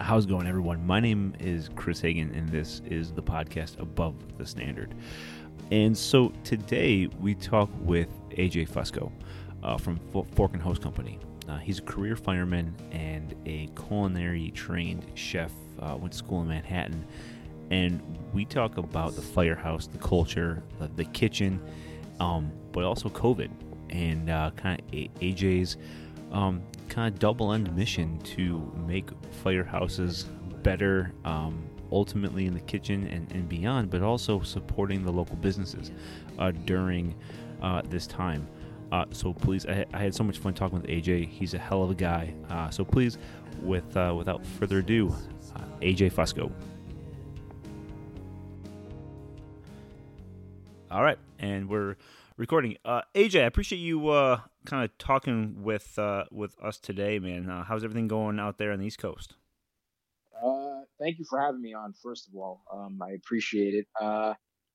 How's it going, everyone? My name is Chris Hagan, and this is the podcast Above the Standard. And so today we talk with AJ Fusco uh, from Fork and Hose Company. Uh, he's a career fireman and a culinary trained chef. Uh, went to school in Manhattan, and we talk about the firehouse, the culture, the, the kitchen, um, but also COVID and uh, kind of AJ's um, kind of double end mission to make firehouses better, um, ultimately in the kitchen and, and, beyond, but also supporting the local businesses uh, during uh, this time. Uh, so please, I, I, had so much fun talking with AJ. He's a hell of a guy. Uh, so please, with uh, without further ado, uh, AJ Fusco. All right, and we're recording. AJ, I appreciate you kind of talking with uh, with us today, man. Uh, how's everything going out there on the East Coast? Uh, thank you for having me on. First of all, um, I appreciate it. Uh,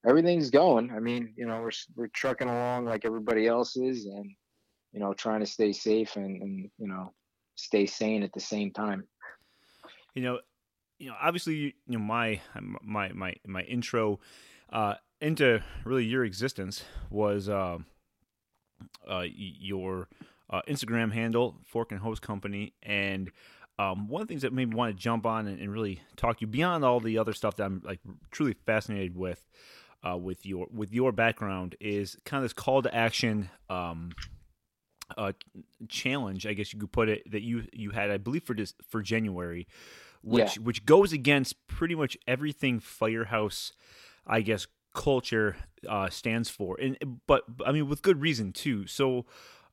everything's going. I mean, you know, we're we're trucking along like everybody else is, and you know, trying to stay safe and and you know, stay sane at the same time. You know, you know, obviously, you know, my my my my intro uh, into really your existence was. Uh, uh, your uh, Instagram handle, Fork and Hose Company, and um, one of the things that made me want to jump on and, and, really talk to you beyond all the other stuff that I'm like truly fascinated with, uh, with your with your background is kind of this call to action. Um, uh, challenge, I guess you could put it, that you you had, I believe, for this for January, which yeah. which goes against pretty much everything Firehouse, I guess, culture uh, stands for, and but I mean with good reason too. So,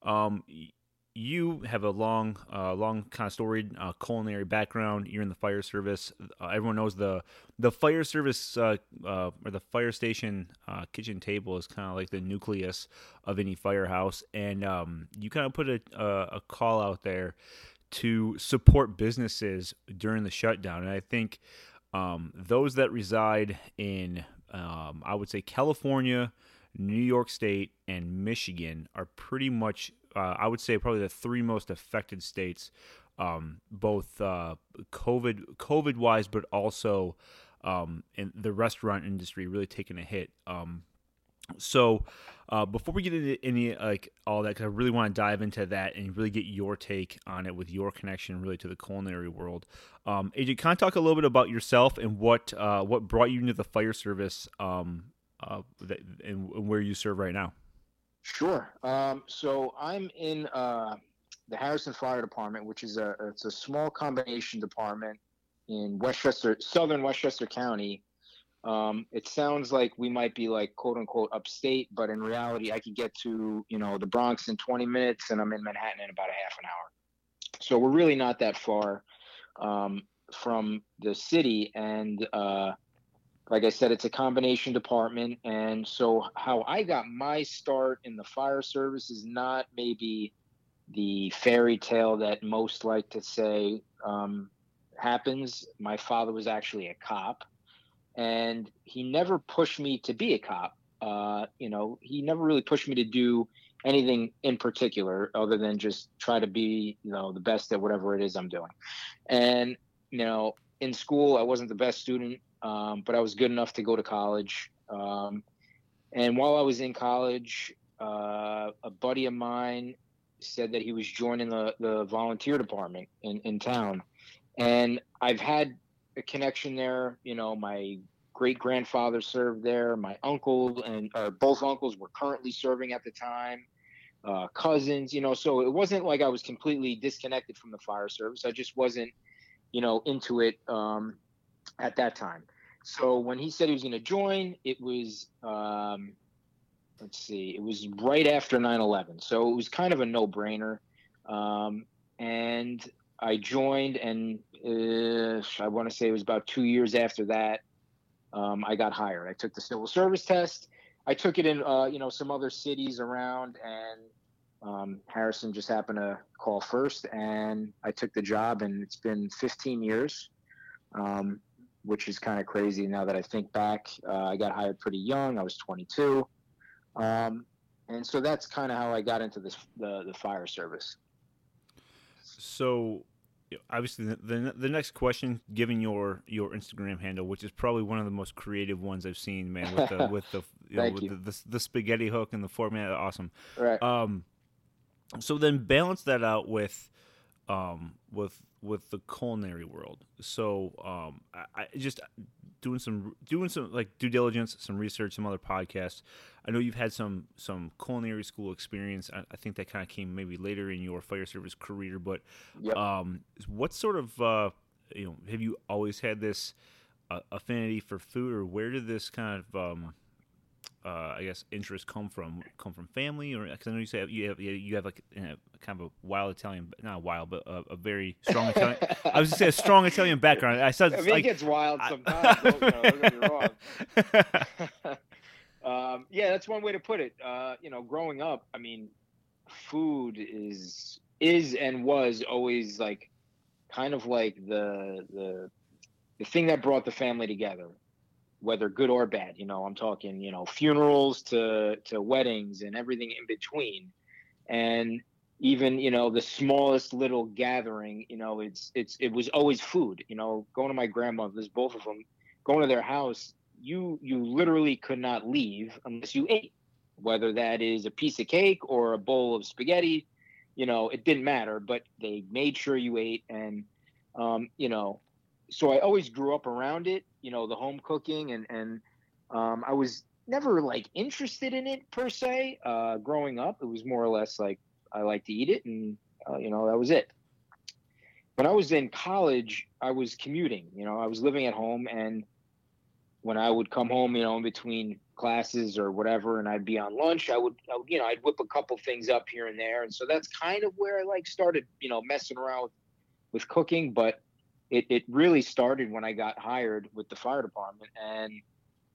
um, you have a long, uh, long kind of storied uh, culinary background. You're in the fire service. Uh, everyone knows the the fire service uh, uh, or the fire station uh, kitchen table is kind of like the nucleus of any firehouse, and um, you kind of put a, a, a call out there to support businesses during the shutdown, and I think. Um, those that reside in um, I would say California, New York State, and Michigan are pretty much, uh, I would say, probably the three most affected states, um, both uh, COVID COVID wise, but also um, in the restaurant industry really taking a hit. Um, so, uh, before we get into any like all that, because I really want to dive into that and really get your take on it with your connection really to the culinary world. Um, AJ, can I talk a little bit about yourself and what uh, what brought you into the fire service um, uh, that, and, and, where you serve right now? Sure. Um, so I'm in uh, the Harrison Fire Department, which is a it's a small combination department in Westchester, southern Westchester County um, it sounds like we might be like quote unquote upstate, but in reality, I could get to you know the Bronx in 20 minutes, and I'm in Manhattan in about a half an hour. So we're really not that far um, from the city, and uh, like I said, it's a combination department. And so how I got my start in the fire service is not maybe the fairy tale that most like to say um, happens. My father was actually a cop and he never pushed me to be a cop. Uh, you know, he never really pushed me to do anything in particular other than just try to be, you know, the best at whatever it is I'm doing. And, you know, in school, I wasn't the best student, um, but I was good enough to go to college. Um, and while I was in college, uh, a buddy of mine said that he was joining the, the volunteer department in, in town. And I've had connection there. You know, my great grandfather served there. My uncle and or both uncles were currently serving at the time. Uh, cousins, you know, so it wasn't like I was completely disconnected from the fire service. I just wasn't, you know, into it um, at that time. So when he said he was going to join, it was, um, let's see, it was right after 9 11. So it was kind of a no brainer. Um, and I joined, and uh, I want to say it was about two years after that, um, I got hired. I took the civil service test. I took it in, uh, you know, some other cities around, and um, Harrison just happened to call first, and I took the job, and it's been 15 years, um, which is kind of crazy now that I think back. Uh, I got hired pretty young. I was 22, um, and so that's kind of how I got into this the the fire service. So obviously the, the, the next question, given your your Instagram handle, which is probably one of the most creative ones I've seen, man, with the with the you know, with you. the, the, the spaghetti hook and the format, awesome. Right. Um, so then balance that out with, um, with with the culinary world. So um, I, I just doing some doing some like due diligence, some research, some other podcasts. I know you've had some some culinary school experience. I, I think that kind of came maybe later in your fire service career. But Yep. um, what sort of uh, you know have you always had this uh, affinity for food, or where did this kind of um, uh, I guess interests come from? Come from family, or because I know you say you have you have like a, kind of a wild Italian, not wild, but a, a very strong Italian. I was gonna say a strong Italian background. I said I mean, like, it gets wild sometimes. don't, you know, don't get me wrong. um, yeah, that's one way to put it. Uh, you know, growing up, I mean, food is is and was always like kind of like the the the thing that brought the family together, whether good or bad. You know, I'm talking you know funerals to to weddings and everything in between, and even you know the smallest little gathering you know it's it's it was always food you know going to my grandmother's both of them going to their house you you literally could not leave unless you ate. Whether that is a piece of cake or a bowl of spaghetti you know it didn't matter but they made sure you ate. And um, you know so i always grew up around it you know the home cooking and and um, i was never like interested in it per se uh, growing up it was more or less like I like to eat it, and uh, you know that was it. When I was in college, I was commuting. You know, I was living at home, and when I would come home, you know, in between classes or whatever, and I'd be on lunch, I would, I would, you know, I'd whip a couple things up here and there, and so that's kind of where I like started, you know, messing around with, with cooking. But it it really started when I got hired with the fire department, and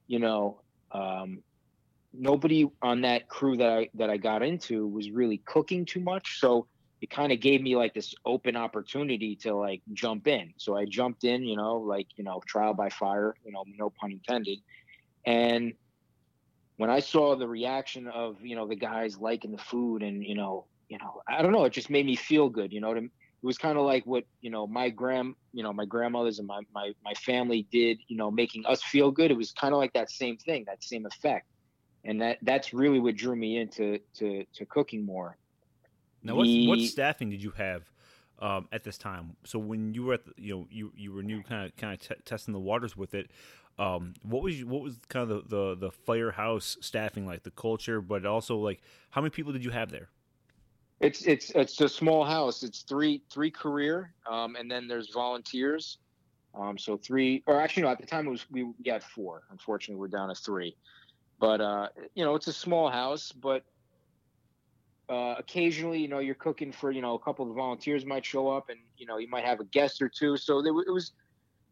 you know, um, nobody on that crew that I that I got into was really cooking too much. So it kind of gave me like this open opportunity to like jump in. So I jumped in, you know, like, you know, trial by fire, you know, no pun intended. And when I saw the reaction of, you know, the guys liking the food and, you know, you know, I don't know, it just made me feel good, you know, to, it was kind of like what, you know, my grand, you know, my grandmothers and my, my, my family did, you know, making us feel good. It was kind of like that same thing, that same effect and that that's really what drew me into to to cooking more. Now, what what staffing did you have um, at this time? So when you were at the, you know you you were new, kind of kind of t- testing the waters with it. Um, what was what was kind of the, the the firehouse staffing like the culture, but also like how many people did you have there? It's it's it's a small house. It's three three career, um, and then there's volunteers. Um, so three, or actually no, at the time it was we, we had four. Unfortunately, we're down to three. But uh, you know, it's a small house, but uh, occasionally, you know, you're cooking for you know a couple of volunteers might show up, and you know you might have a guest or two. So there, it was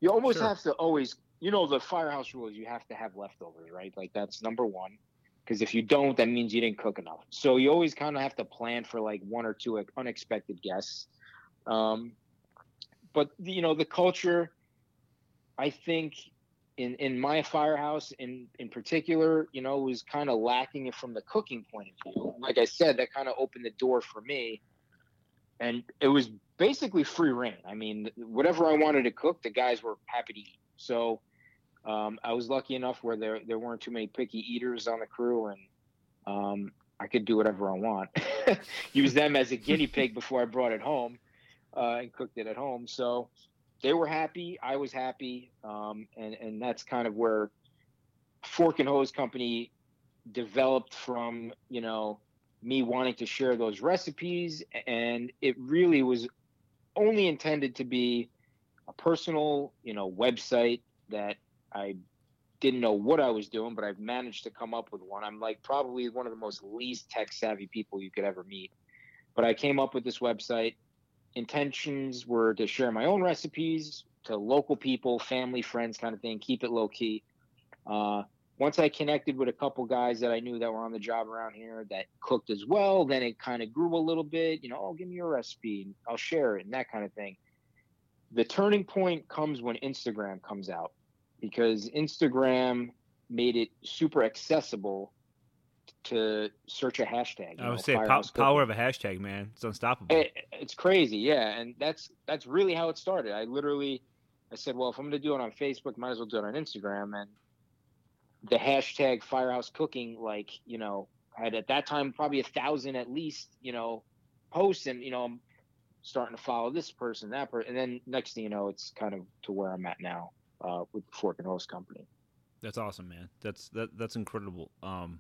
you almost Sure. have to always, you know, the firehouse rule is you have to have leftovers, right? Like that's number one. Because if you don't, that means you didn't cook enough. So you always kind of have to plan for like one or two unexpected guests. Um, but you know, the culture, I think, in in my firehouse in in particular, you know, was kind of lacking it from the cooking point of view. Like I said, that kind of opened the door for me, and it was basically free reign. I mean, whatever I wanted to cook, the guys were happy to eat. So um, I was lucky enough where there there weren't too many picky eaters on the crew, and um, I could do whatever I want. Use them as a guinea pig before I brought it home uh, and cooked it at home. So they were happy, I was happy, um, and and that's kind of where Fork and Hose Company developed from. You know, me wanting to share those recipes, and it really was only intended to be a personal, you know, website that I didn't know what I was doing, but I've managed to come up with one. I'm like probably one of the most least tech savvy people you could ever meet. But I came up with this website. Intentions were to share my own recipes to local people, family, friends, kind of thing, keep it low key. Uh, once I connected with a couple guys that I knew that were on the job around here that cooked as well, then it kind of grew a little bit. You know, oh, give me your recipe, and I'll share it, and that kind of thing. The turning point comes when Instagram comes out because Instagram made it super accessible to search a hashtag. I would say po- power of a hashtag, man. It's unstoppable. It, it's crazy, yeah, and that's that's really how it started. I literally, I said, well, if I'm going to do it on Facebook, might as well do it on Instagram, and the hashtag Firehouse Cooking, like you know, had at that time probably a thousand at least, you know, posts, and you know, I'm starting to follow this person, that person, and then next thing you know, it's kind of to where I'm at now uh, with the Fork and Hose Company. That's awesome, man. That's that that's incredible. Um,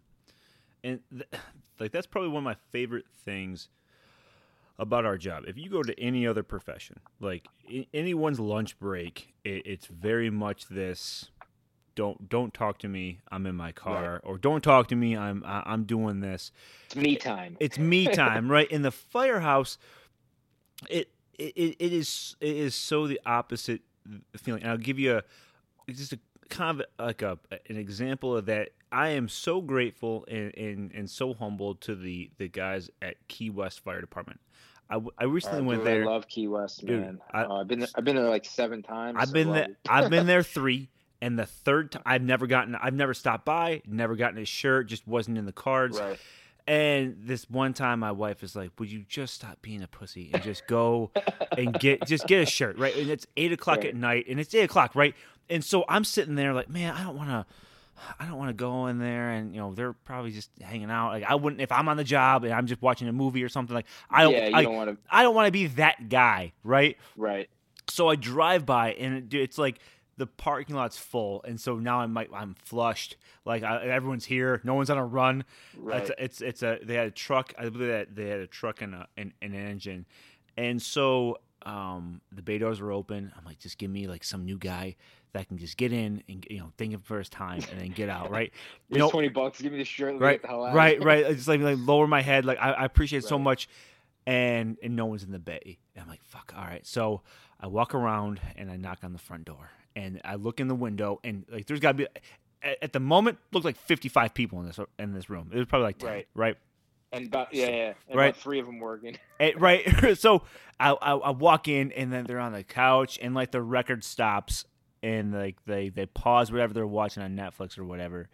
and th- like that's probably one of my favorite things about our job. If you go to any other profession, like I- anyone's lunch break, it, it's very much this don't don't talk to me i'm in my car right. or don't talk to me i'm i'm doing this it's me time it's me time right in the firehouse it, it it is it is so the opposite feeling and i'll give you a just a kind of like a an example of that i am so grateful and and, and so humbled to the the guys at key west fire department I, I recently went dude, there. I love Key West, man. Dude, I, have uh, been there, I've been there like seven times. I've been there. I've been there three. And the third time, I've never gotten, I've never stopped by, never gotten his shirt, just wasn't in the cards. Right. And this one time, my wife is like, "Would you just stop being a pussy and just go and get just get a shirt, right?" And it's eight o'clock right. at night, and it's eight o'clock, right? And so I'm sitting there like, "Man, I don't want to." I don't want to go in there and you know they're probably just hanging out. Like I wouldn't if I'm on the job and I'm just watching a movie or something. Like I don't. Yeah, I, don't want to. I don't want to be that guy, right? Right. So I drive by and it, it's like the parking lot's full, and so now I'm like I'm flushed. Like I, everyone's here, no one's on a run. Right. It's, it's it's a they had a truck. I believe that they had a truck and a and, an engine, and so um, the bay doors were open. I'm like, just give me like some new guy that can just get in and you know think of first time and then get out. Right? you know, twenty bucks. Give me the shirt. Right. Right. Right. It's like like lower my head. Like I, I appreciate right. so much, and and no one's in the bay. And I'm like, fuck. All right. So I walk around and I knock on the front door and I look in the window, and like there's got to be at, the moment looked like 55 people in this in this room. It was probably like 10, right? right? And about yeah, yeah, and right. three of them working. And, right. so I, I, I walk in, and then they're on the couch, and like the record stops, and like they they pause whatever they're watching on Netflix or whatever.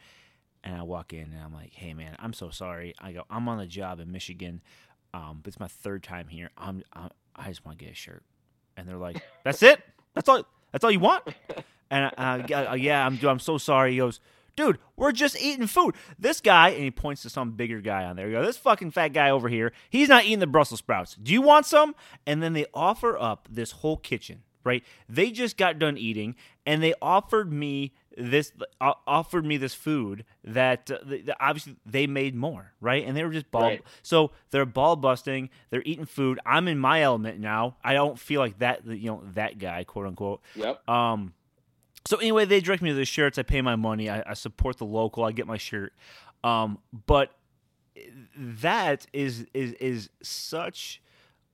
And I walk in, and I'm like, "Hey, man, I'm so sorry. I go, I'm on the job in Michigan, um, but it's my third time here. I'm, I'm I just want to get a shirt." And they're like, "That's it? That's all." That's all you want? And uh, yeah, I'm I'm so sorry. He goes, dude, we're just eating food. This guy, and he points to some bigger guy on there. He goes, this fucking fat guy over here, he's not eating the Brussels sprouts. Do you want some? And then they offer up this whole kitchen, right? They just got done eating, and they offered me this uh, offered me this food that, uh, obviously they made more, right? And they were just ball. Right. So they're ball busting. They're eating food. I'm in my element now. I don't feel like that, you know, that guy, quote unquote. Yep. Um. So anyway, they direct me to the shirts. I pay my money. I, I support the local. I get my shirt. Um. But that is is is such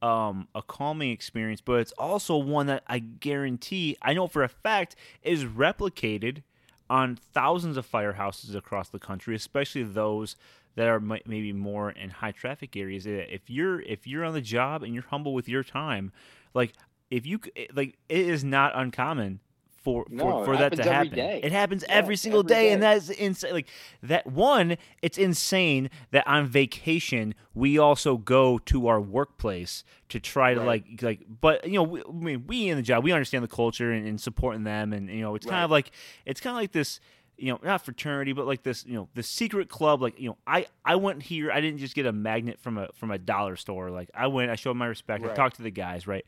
um, a calming experience, but it's also one that I guarantee, I know for a fact, is replicated on thousands of firehouses across the country, especially those that are maybe more in high traffic areas. If you're if you're on the job and you're humble with your time, like if you like, it is not uncommon for no, for, for that to happen. It happens yeah, every single every day, day, and that's insane. Like that one, it's insane that on vacation we also go to our workplace to try to right. like like. But you know, we, I mean, we in the job, we understand the culture and, and supporting them, and you know, it's right. kind of like it's kind of like this you know, not fraternity, but like this, you know, the secret club. Like, you know, I I went here. I didn't just get a magnet from a from a dollar store. Like, I went. I showed my respect. Right. I talked to the guys. Right.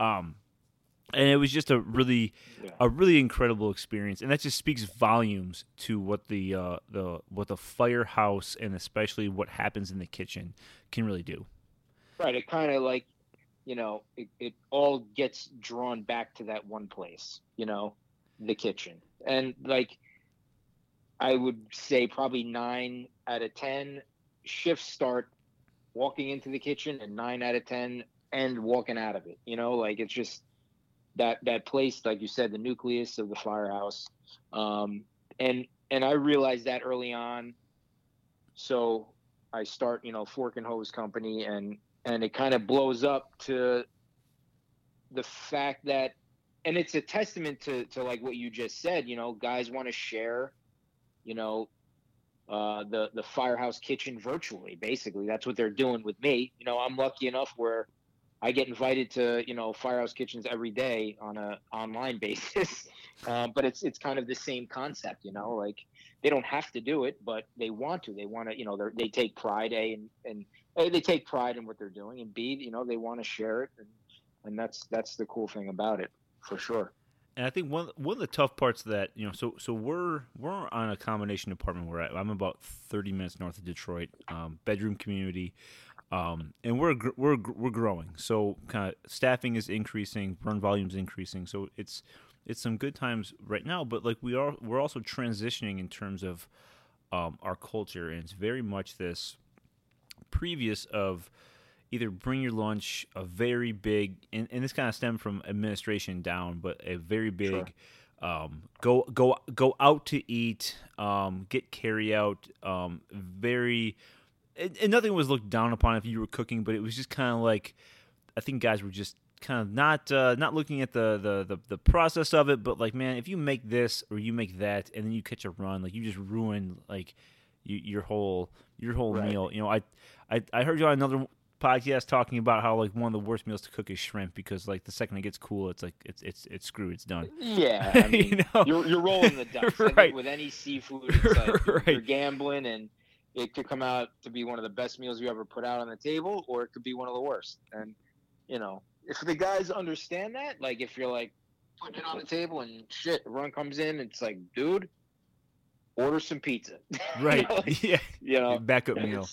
Um, and it was just a really yeah. a really incredible experience. And that just speaks volumes to what the uh, the what the firehouse and especially what happens in the kitchen can really do. Right. It kind of like you know it, it all gets drawn back to that one place you know the kitchen. And like i would say probably nine out of ten shifts start walking into the kitchen and nine out of ten end walking out of it you know? Like it's just that that place, like you said, the nucleus of the firehouse. Um, and and I realized that early on. So I start, you know, Fork and Hose Company, and and it kind of blows up to the fact that, and it's a testament to to like what you just said. You know, guys want to share, you know, uh, the the firehouse kitchen virtually. Basically, that's what they're doing with me. You know, I'm lucky enough where I get invited to you know firehouse kitchens every day on a online basis. um, but it's it's kind of the same concept. You know, like they don't have to do it, but they want to. They want to. You know, they they take pride a and and a, they take pride in what they're doing, and b you know they want to share it, and and that's that's the cool thing about it for sure. And I think one one of the tough parts of that, you know, so so we're we're on a combination apartment where I'm about 30 minutes north of Detroit, um, bedroom community, um, and we're we're we're growing. So kind of staffing is increasing, run volumes increasing. So it's it's some good times right now, but like we are we're also transitioning in terms of um, our culture, and it's very much this previous of either bring your lunch a very big and, and this kind of stemmed from administration down but a very big sure. um, go go go out to eat um, get carry out um, very and, and, nothing was looked down upon if you were cooking but it was just kind of like i think guys were just kind of not uh, not looking at the, the, the the process of it but like man if you make this or you make that and then you catch a run like you just ruin like you, your whole your whole right. meal you know I, I I heard you on another podcast talking about how like one of the worst meals to cook is shrimp because like the second it gets cool, it's like it's it's it's screwed, it's done. Yeah, I mean, you know? you're you're rolling the dice. right. with any seafood, it's like right. you're gambling, and it could come out to be one of the best meals you ever put out on the table, or it could be one of the worst. And you know, if the guys understand that, like if you're like putting it on the table and shit, run comes in, it's like, dude, order some pizza. Right. you know, like, yeah. You know, backup meal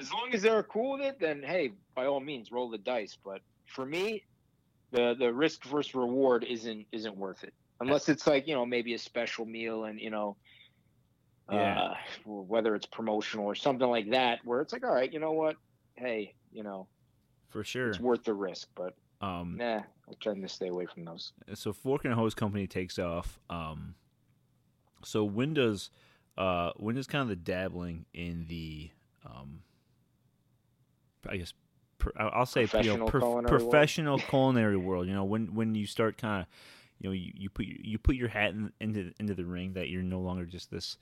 as long as they're cool with it, then hey, by all means, roll the dice. But for me, the the risk versus reward isn't isn't worth it unless it's like you know maybe a special meal and you know yeah. uh, whether it's promotional or something like that where it's like all right you know what hey you know for sure it's worth the risk but um nah I'm trying to stay away from those so fork and hose company takes off um so when does uh when does kind of the dabbling in the um I guess I'll say professional, you know, culinary, professional world. culinary world. You know, when when you start kind of, you know, you, you put you put your hat in, into into the ring that you're no longer just this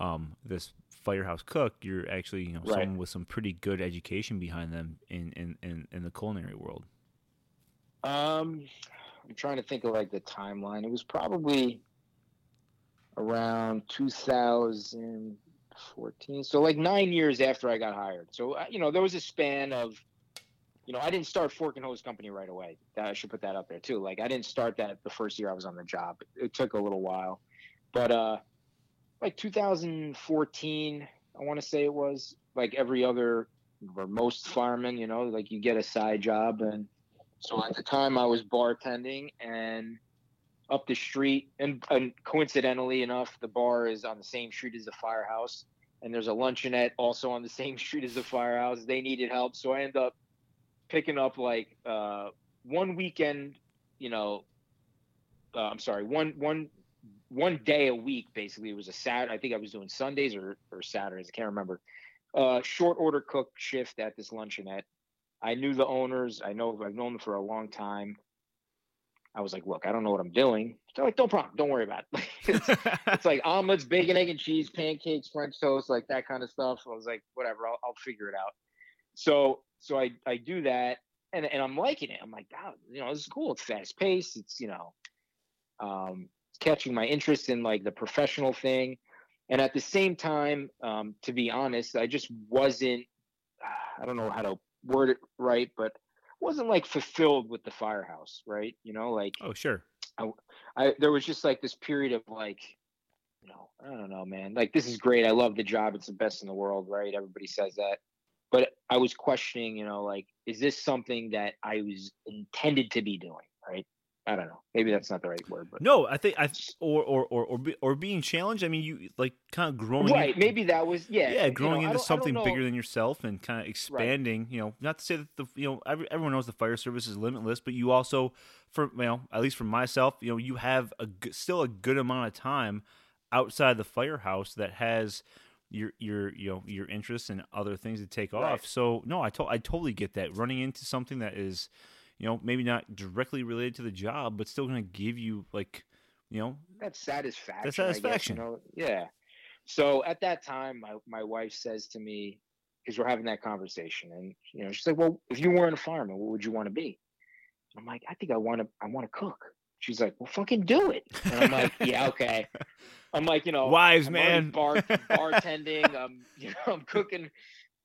um, this firehouse cook. You're actually you know right. someone with some pretty good education behind them in in, in, in the culinary world. Um, I'm trying to think of like the timeline. It was probably around 2000 14 so like nine years after i got hired so uh, you know there was a span of you know i didn't start fork and hose company right away i should put that up there too like i didn't start that the first year i was on the job it took a little while but uh like 2014 i want to say it was like every other or most firemen you know like you get a side job and so at the time i was bartending and up the street, and, and coincidentally enough, the bar is on the same street as the firehouse, and there's a luncheonette also on the same street as the firehouse. They needed help, so I end up picking up like uh, one weekend, you know, uh, I'm sorry, one one one day a week basically. It was a Saturday. I think I was doing Sundays or or Saturdays. I can't remember. Uh, short order cook shift at this luncheonette. I knew the owners. I know I've known them for a long time. I was like, look, I don't know what I'm doing. They're like, no problem. Don't worry about it. it's, it's, like omelets, bacon, egg, and cheese, pancakes, French toast, like that kind of stuff. I was like, whatever, I'll, I'll figure it out. So, so I, I do that and, and I'm liking it. I'm like, oh, you know, this is cool. It's fast paced. It's, you know, um, catching my interest in like the professional thing. And at the same time, um, to be honest, I just wasn't, I don't know how to word it right, but wasn't like fulfilled with the firehouse, right? You know, like oh sure. I, I there was just like this period of like, you know, I don't know, man. Like this is great. I love the job. It's the best in the world, right? Everybody says that. But I was questioning, you know, like, is this something that I was intended to be doing, right? I don't know. Maybe that's not the right word, but no, I think I or or or or, be, or being challenged. I mean, you like kind of growing. Right. Maybe that was yeah. Yeah, growing you know, into something bigger than yourself and kind of expanding. Right. You know, not to say that the you know everyone knows the fire service is limitless, but you also, for you know, at least for myself, you know, you have a still a good amount of time outside the firehouse that has your your you know your interests and other things to take right. off. So no, I to- I totally get that. Running into something that is you know, maybe not directly related to the job, but still going to give you like, you know, that satisfaction. That satisfaction. Guess, you know? Yeah. so at that time, my my wife says to me, because we're having that conversation, and you know, she's like, "Well, if you weren't a fireman, what would you want to be?" I'm like, "I think I want to. I want to cook." She's like, "Well, fucking do it." And I'm like, "Yeah, okay." I'm like, you know, wives, I'm man, bar, bartending. I'm, you know, I'm cooking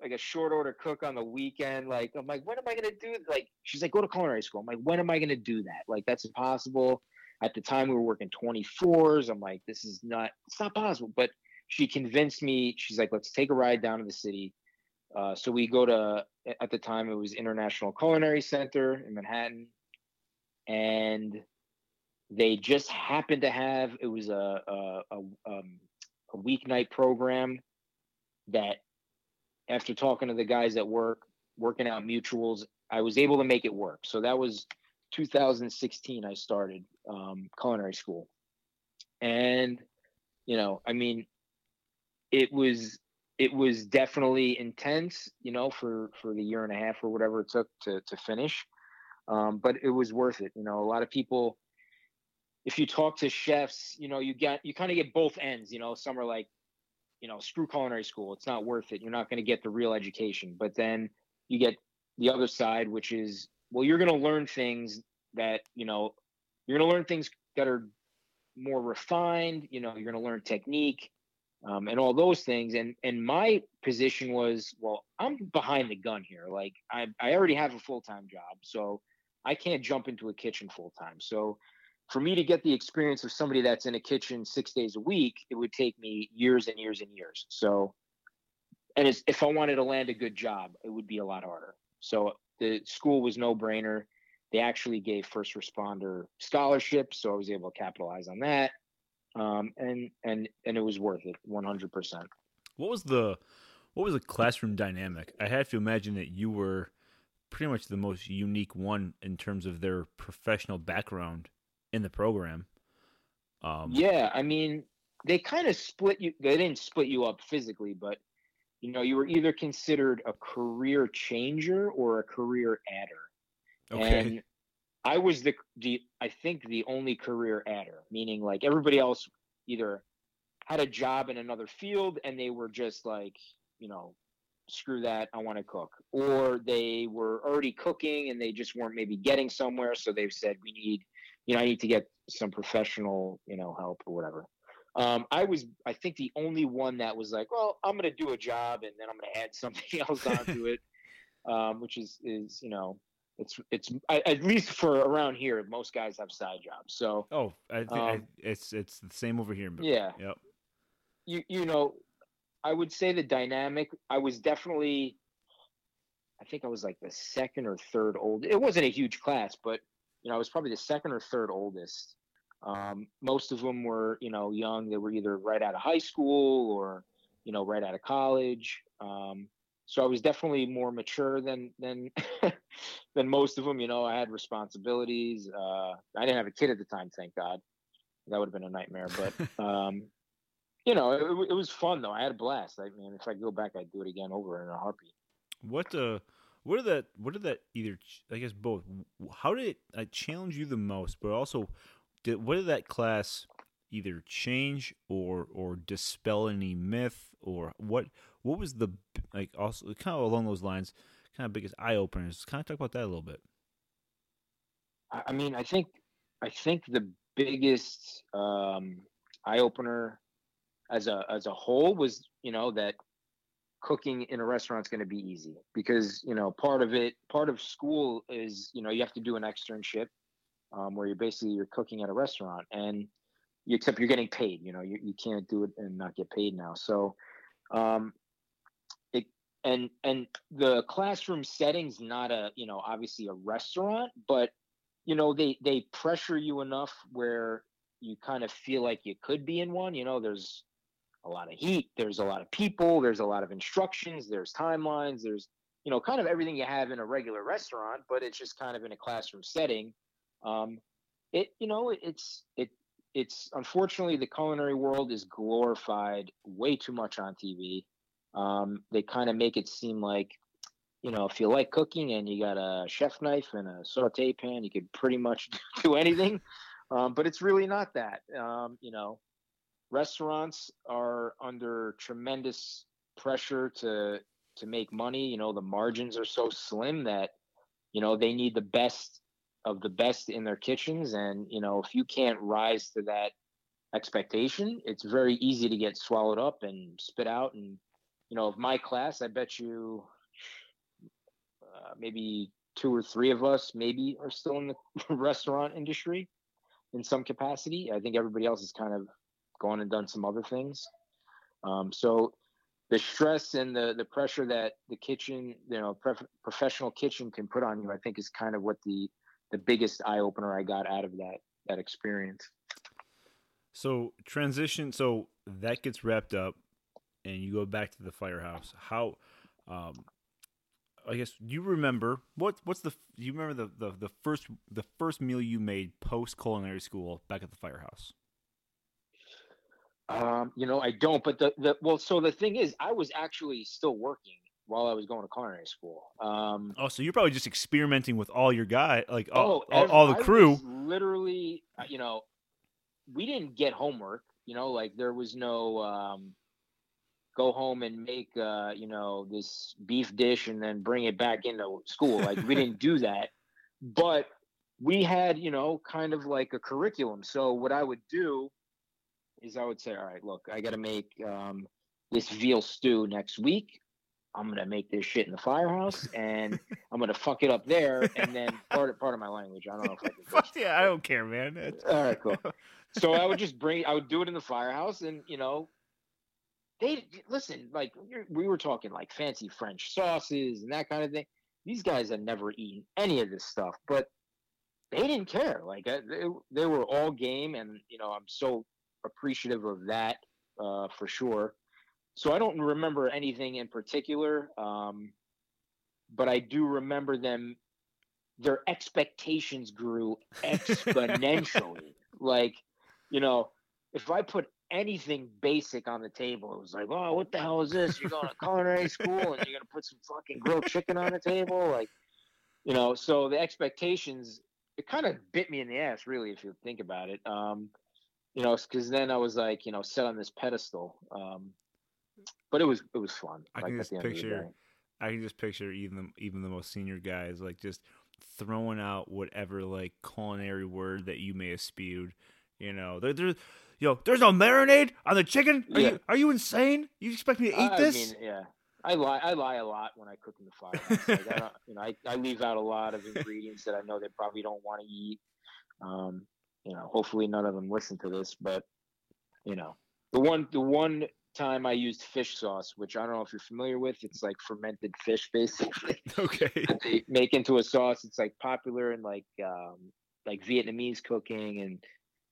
like a short order cook on the weekend. Like, I'm like, when am I gonna do? Like, she's like, go to culinary school. I'm like, when am I gonna do that? Like, that's impossible. At the time, we were working 24s. I'm like, this is not. It's not possible. But she convinced me. She's like, let's take a ride down to the city. Uh, so we go to. At the time, it was International Culinary Center in Manhattan, and they just happened to have it was a a, a, um, a weeknight program that after talking to the guys at work working out mutuals i was able to make it work so that was 2016 i started um, culinary school and you know i mean it was it was definitely intense you know for for the year and a half or whatever it took to to finish um, but it was worth it you know a lot of people if you talk to chefs, you know, you get you kind of get both ends. You know, some are like, you know, screw culinary school. It's not worth it. You're not going to get the real education. But then you get the other side, which is, well, you're going to learn things that you know, you're going to learn things that are more refined. You know, you're going to learn technique. Um, and all those things. And and my position was, well, I'm behind the gun here. Like I I already have a full time job, so I can't jump into a kitchen full time. So for me to get the experience of somebody that's in a kitchen six days a week, it would take me years and years and years. So, and if I wanted to land a good job, it would be a lot harder. So the school was no brainer. They actually gave first responder scholarships, so I was able to capitalize on that, um, and and and it was worth it, one hundred percent. What was the what was the classroom dynamic? I have to imagine that you were pretty much the most unique one in terms of their professional background in the program. Um, yeah, I mean, they kind of split you. They didn't split you up physically, but you know, you were either considered a career changer or a career adder. Okay. And I was the the I think the only career adder, meaning like everybody else either had a job in another field and they were just like, you know, screw that, I want to cook. Or they were already cooking and they just weren't maybe getting somewhere, so they've said we need you know, I need to get some professional, you know, help or whatever. Um, I was, I think, the only one that was like, well, I'm going to do a job and then I'm going to add something else onto it, um, which is, is you know, it's, it's at least for around here, most guys have side jobs. So, oh, I think um, I, it's it's the same over here. Yeah. Yep. You you know, I would say the dynamic. I was definitely, I think I was like the second or third old. It wasn't a huge class, but you know, I was probably the second or third oldest. Um, most of them were, you know, young. They were either right out of high school or, you know, right out of college. Um, so I was definitely more mature than than than most of them. You know, I had responsibilities. Uh, I didn't have a kid at the time, thank God. That would have been a nightmare. But um, you know, it, it, was fun though. I had a blast. I mean, if I go back, I'd do it again over in a heartbeat. What uh what did that? What did that either? I guess both. How did it uh, challenge you the most? But also, did what did that class either change or or dispel any myth or what? What was the like? Also, kind of along those lines, kind of biggest eye openers. Kind of talk about that a little bit. I mean, I think I think the biggest um, eye opener as a as a whole was you know that cooking in a restaurant is going to be easy because you know part of it part of school is you know you have to do an externship um, where you're basically you're cooking at a restaurant and you, except you're getting paid you know you, you can't do it and not get paid now. So um it and and the classroom setting's not a you know obviously a restaurant but you know they they pressure you enough where you kind of feel like you could be in one you know there's a lot of heat there's a lot of people there's a lot of instructions there's timelines there's you know kind of everything you have in a regular restaurant but it's just kind of in a classroom setting. Um it you know it's it it's unfortunately the culinary world is glorified way too much on tv um they kind of make it seem like you know if you like cooking and you got a chef knife and a saute pan you could pretty much do anything. Um, but it's really not that. Um, you know restaurants are under tremendous pressure to to make money. You know, the margins are so slim that you know they need the best of the best in their kitchens, and you know if you can't rise to that expectation, it's very easy to get swallowed up and spit out. And you know, of my class, I bet you uh, maybe two or three of us maybe are still in the restaurant industry in some capacity. I think everybody else is kind of gone and done some other things. Um, so the stress and the the pressure that the kitchen, you know, pref- professional kitchen can put on you, I think is kind of what the the biggest eye opener I got out of that that experience. So transition. So that gets wrapped up, and you go back to the firehouse. How? Um, I guess you remember what? What's the? You remember the, the the first the first meal you made post culinary school back at the firehouse? Um, you know, I don't. But the the well, so the thing is, I was actually still working while I was going to culinary school. Um, oh, so you're probably just experimenting with all your guy, like all, oh, all, all the crew. literally, uh, you know, we didn't get homework. You know, like there was no um, go home and make uh, you know this beef dish and then bring it back into school. Like we didn't do that, but we had you know kind of like a curriculum. So what I would do is I would say, all right, look, I got to make um, this veal stew next week. I'm gonna make this shit in the firehouse, and I'm gonna fuck it up there. And then part of, part of my language, I don't know if I can. Fuck yeah, I don't care, man. It's... All right, cool. So I would just bring, I would do it in the firehouse, and you know, they listen. Like we were talking, like fancy French sauces and that kind of thing. These guys had never eaten any of this stuff, but they didn't care. Like they, they were all game, and you know, I'm so appreciative of that uh, for sure so I don't remember anything in particular, um, but I do remember them. Their expectations grew exponentially. like, you know, if I put anything basic on the table, it was like, oh, what the hell is this? You're going to culinary school and you're going to put some fucking grilled chicken on the table, like, you know. So the expectations, it kind of bit me in the ass, really, if you think about it. Um, you know, because then I was like, you know, set on this pedestal. Um, but it was it was fun. I like, can just picture. I can just picture even the, even the most senior guys like just throwing out whatever like culinary word that you may have spewed. You know, there, there's, you know, there's no marinade on the chicken. Are yeah. you are you insane? You expect me to eat I this? Mean, yeah, I lie. I lie a lot when I cook in the fire. like I you know, I, I leave out a lot of ingredients that I know they probably don't want to eat. Um, you know, hopefully none of them listen to this, but you know, the one the one time I used fish sauce, which I don't know if you're familiar with. It's like fermented fish, basically. Okay. they make into a sauce. It's like popular in like um, like Vietnamese cooking and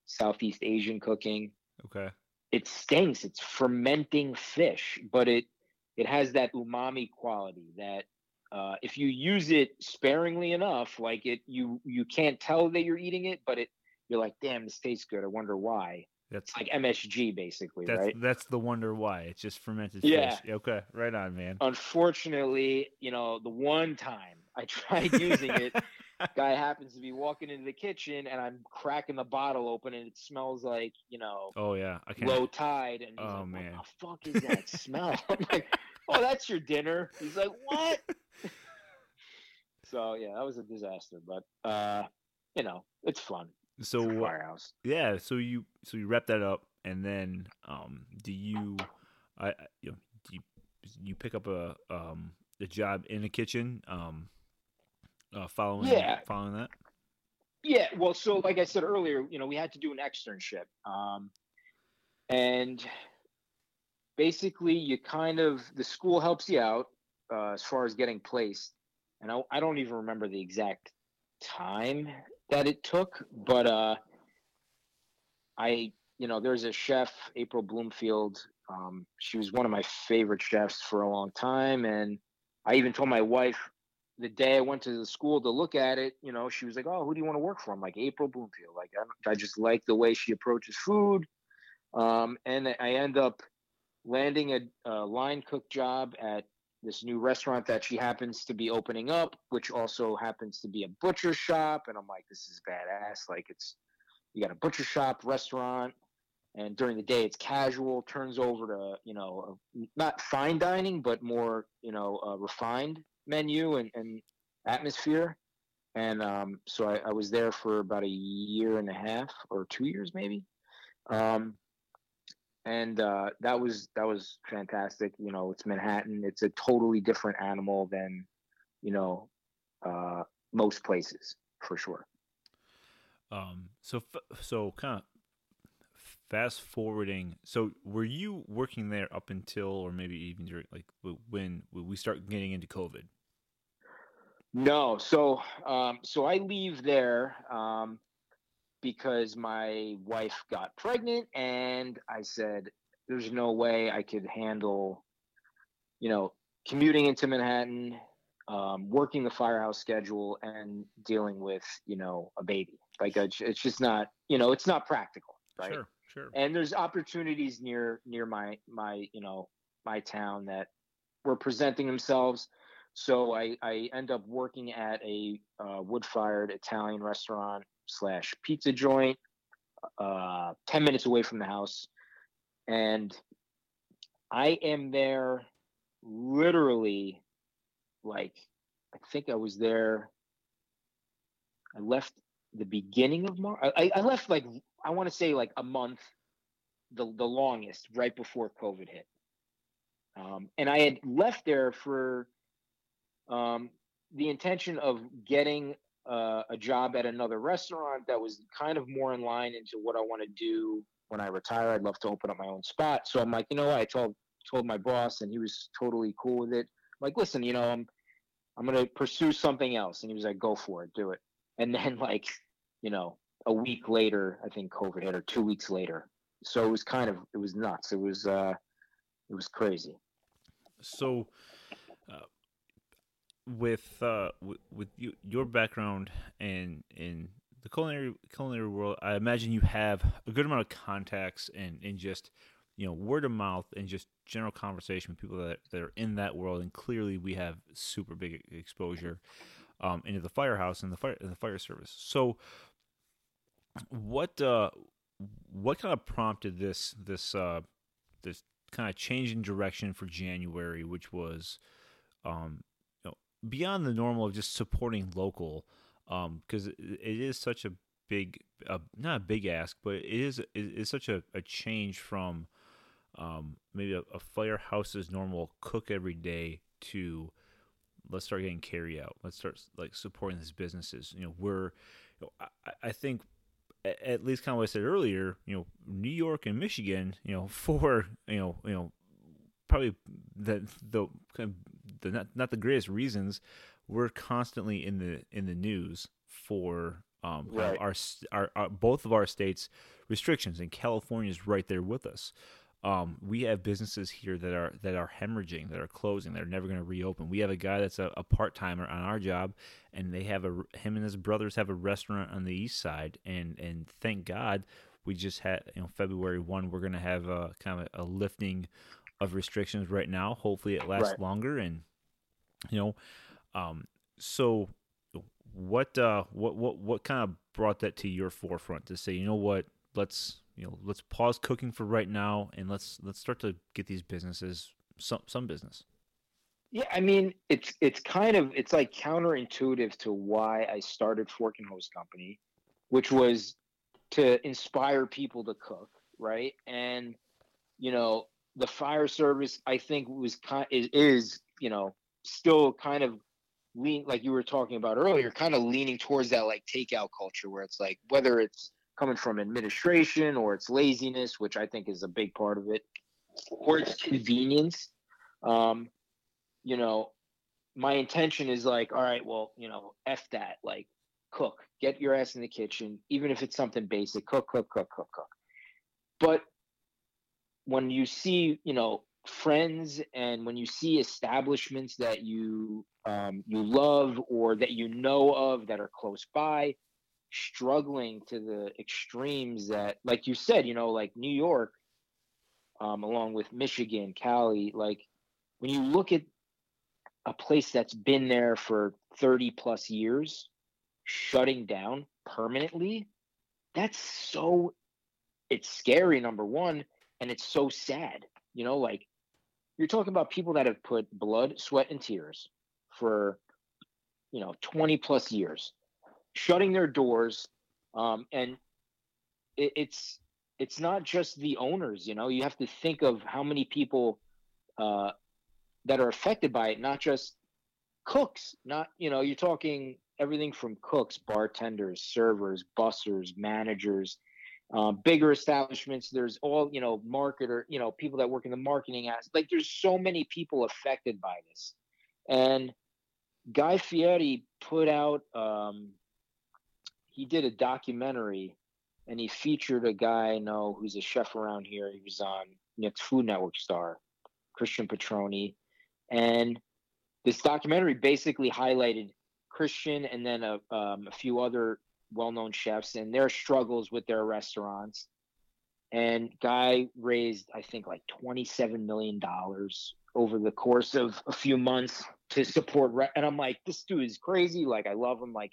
Southeast Asian cooking. Okay. It stinks. It's fermenting fish, but it it has that umami quality that uh, if you use it sparingly enough, like it, you you can't tell that you're eating it, but it you're like, damn, this tastes good. I wonder why. That's like MSG, basically, that's, right? That's the wonder why. It's just fermented yeah. fish. Okay, right on, man. Unfortunately, you know, the one time I tried using it, guy happens to be walking into the kitchen, and I'm cracking the bottle open, and it smells like, you know, oh yeah, I can't... low tide, and he's oh like, man, what the fuck is that smell? I'm like, oh, that's your dinner. He's like, what? so yeah, that was a disaster, but uh, you know, it's fun so firehouse. Yeah, so you so you wrap that up, and then um, do you, I you know, do you, you pick up a um a job in the kitchen um, uh, following yeah following that. Yeah, well, so like I said earlier, you know, we had to do an externship, um, and basically, you kind of the school helps you out uh, as far as getting placed, and I, I don't even remember the exact time that it took, but uh, I, you know, there's a chef, April Bloomfield. Um, she was one of my favorite chefs for a long time, and I even told my wife the day I went to the school to look at it. You know, she was like, "Oh, who do you want to work for?" I'm like, "April Bloomfield." Like, I, I just like the way she approaches food, um, and I end up landing a, a line cook job at this new restaurant that she happens to be opening up, which also happens to be a butcher shop. And I'm like, this is badass. Like it's you got a butcher shop, restaurant, and during the day it's casual. Turns over to you know not fine dining, but more you know refined menu and, and atmosphere. And um, so I, I, was there for about a year and a half or two years maybe. Um, and uh, that was that was fantastic. You know, it's Manhattan. It's a totally different animal than you know uh, most places for sure. Um, so so kind of fast forwarding. So were you working there up until, or maybe even during, like when we start getting into COVID? No. So um, so I leave there. Um, because my wife got pregnant and I said, there's no way I could handle, you know, commuting into Manhattan, um, working the firehouse schedule and dealing with, you know, a baby. Like it's just not, you know, it's not practical. Right. Sure. Sure. And there's opportunities near, near my, my, you know, my town that were presenting themselves. So I, I end up working at a uh, wood fired Italian restaurant slash pizza joint, uh, 10 minutes away from the house. And I am there literally like, I think I was there. I left the beginning of March. I, I left like, I want to say like a month, the, the longest, right before COVID hit. Um, and I had left there for um, the intention of getting uh, a job at another restaurant that was kind of more in line into what I want to do when I retire. I'd love to open up my own spot. So I'm like, you know what? I told told my boss, and he was totally cool with it. I'm like, listen, you know, I'm I'm gonna pursue something else, and he was like, go for it, do it. And then like, you know, a week later, I think COVID hit, or two weeks later. So it was kind of it was nuts. It was uh, it was crazy. So with uh with, with you, your background and in the culinary culinary world, I imagine you have a good amount of contacts and and just you know word of mouth and just general conversation with people that that are in that world. And clearly, we have super big exposure um, into the firehouse and the fire and the fire service. So, what uh what kind of prompted this this uh this kind of change in direction for January, which was um, beyond the normal of just supporting local, because um, it, is such a big, not a big ask, but it is it is such a, a change from um, maybe a, a firehouse's normal cook every day to let's start getting carry out. Let's start like supporting these businesses. You know, we're, you know, I, I think at least kind of what I said earlier, you know, New York and Michigan, you know, for you know, you know, probably the the the not, not the greatest reasons, we're constantly in the in the news for um, right. our, our, our, both of our states restrictions, and California is right there with us. Um, we have businesses here that are that are hemorrhaging, that are closing, that are never going to reopen. We have a guy that's a, a part timer on our job, and they have a him and his brothers have a restaurant on the east side, and and thank God we just had you know February one. We're going to have a kind of a, a lifting of restrictions right now. Hopefully, it lasts right. longer, and you know, um, so what uh, what what what kind of brought that to your forefront to say, you know what, let's you know let's pause cooking for right now, and let's let's start to get these businesses some some business. Yeah, I mean, it's it's kind of it's like counterintuitive to why I started Fork and Hose Company, which was to inspire people to cook, right? And you know, the fire service I think was kind is, is you know still kind of lean like you were talking about earlier, kind of leaning towards that like takeout culture where it's like whether it's coming from administration or it's laziness, which I think is a big part of it, or it's convenience. Um, you know, my intention is like, all right, well, you know, F that, like cook, get your ass in the kitchen, even if it's something basic, cook, cook, cook, cook, cook. But when you see, you know, friends and when you see establishments that you um, you love or that you know of that are close by struggling to the extremes that like you said you know like new york um, along with michigan cali like when you look at a place that's been there for 30 plus years shutting down permanently that's so it's scary number one and it's so sad you know like you're talking about people that have put blood sweat and tears for you know 20 plus years shutting their doors um, and it, it's it's not just the owners you know? You have to think of how many people uh, that are affected by it not just cooks not you know you're talking everything from cooks bartenders servers bussers managers uh, bigger establishments there's all you know marketer you know people that work in the marketing as like there's so many people affected by this and guy fieri put out um, he did a documentary and he featured a guy I know who's a chef around here. He was on Next Food Network star, Christian Petroni. And this documentary basically highlighted Christian and then a, um, a few other well known chefs and their struggles with their restaurants. And Guy raised, I think, like $27 million over the course of a few months to support. Re- and I'm like, this dude is crazy. Like, I love him. Like,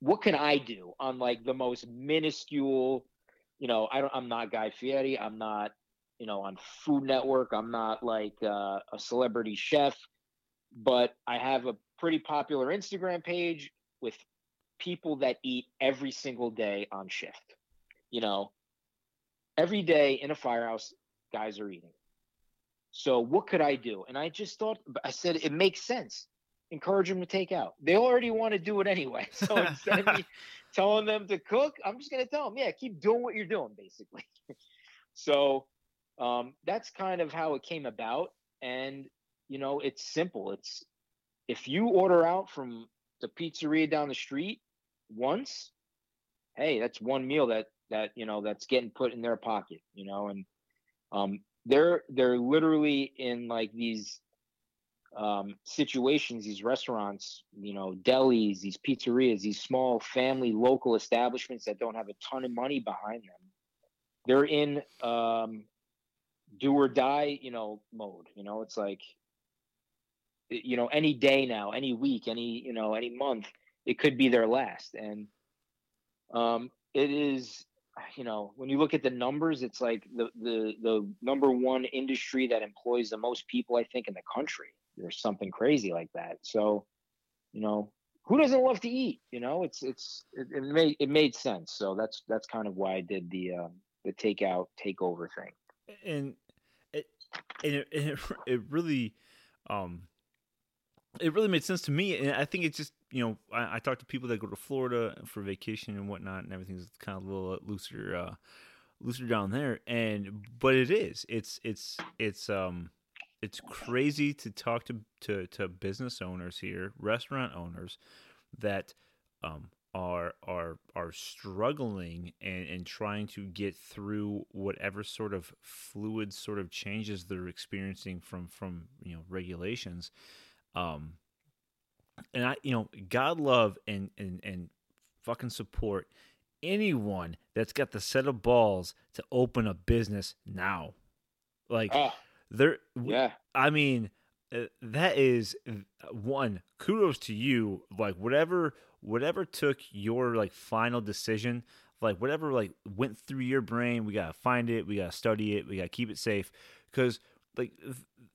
what can I do on like the most minuscule, you know, I don't I'm not Guy Fieri, I'm not, you know, on Food Network, I'm not like uh, a celebrity chef, but I have a pretty popular Instagram page with people that eat every single day on shift. You know, every day in a firehouse, guys are eating. So what could I do? And I just thought I said it makes sense encourage them to take out. They already want to do it anyway. So instead of me telling them to cook, I'm just going to tell them, yeah, keep doing what you're doing, basically. so um, that's kind of how it came about. And, you know, it's simple. It's if you order out from the pizzeria down the street once, hey, that's one meal that, that, you know, that's getting put in their pocket, you know, and um, they're, they're literally in like these um, situations, these restaurants, you know, delis, these pizzerias, these small family local establishments that don't have a ton of money behind them, they're in um, do or die, you know, mode. You know, it's like, you know, any day now, any week, any, you know, any month, it could be their last. And um, it is, you know, when you look at the numbers, it's like the the the number one industry that employs the most people, I think, in the country or something crazy like that. So, you know, who doesn't love to eat? You know, it's it's it, it made it made sense. So that's that's kind of why I did the um, the takeout takeover thing. And it and it, it, it really um it really made sense to me and i think it just you know I, I talk to people that go to florida for vacation and whatnot and everything's kind of a little looser uh looser down there and but it is it's it's it's um it's crazy to talk to, to, to business owners here, restaurant owners that um, are are are struggling and, and trying to get through whatever sort of fluid sort of changes they're experiencing from from you know regulations. Um, and I you know God love and and and fucking support anyone that's got the set of balls to open a business now. Like uh there, yeah. I mean, uh, that is uh, one. Kudos to you. Like whatever, whatever took your like final decision, like whatever like went through your brain. We gotta find it. We gotta study it. We gotta keep it safe because like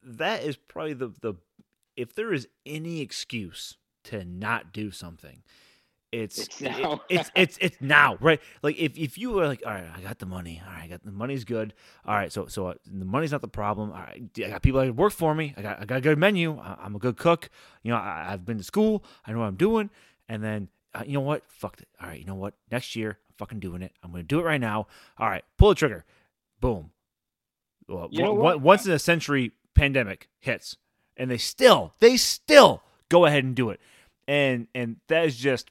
that is probably the the if there is any excuse to not do something it's it's now. It, it's, it's it's now, right? Like if, if you were like, all right, I got the money. All right, I got the money's good. All right, so so uh, the money's not the problem. All right, I got people that work for me. I got I got a good menu. I, am a good cook. You know, I, have been to school. I know what I'm doing. And then uh, you know what? Fuck it. All right, you know what? Next year, I'm fucking doing it. I'm gonna do it right now. All right, pull the trigger. Boom. Well, you know one, once in a century pandemic hits, and they still they still go ahead and do it. And and that is just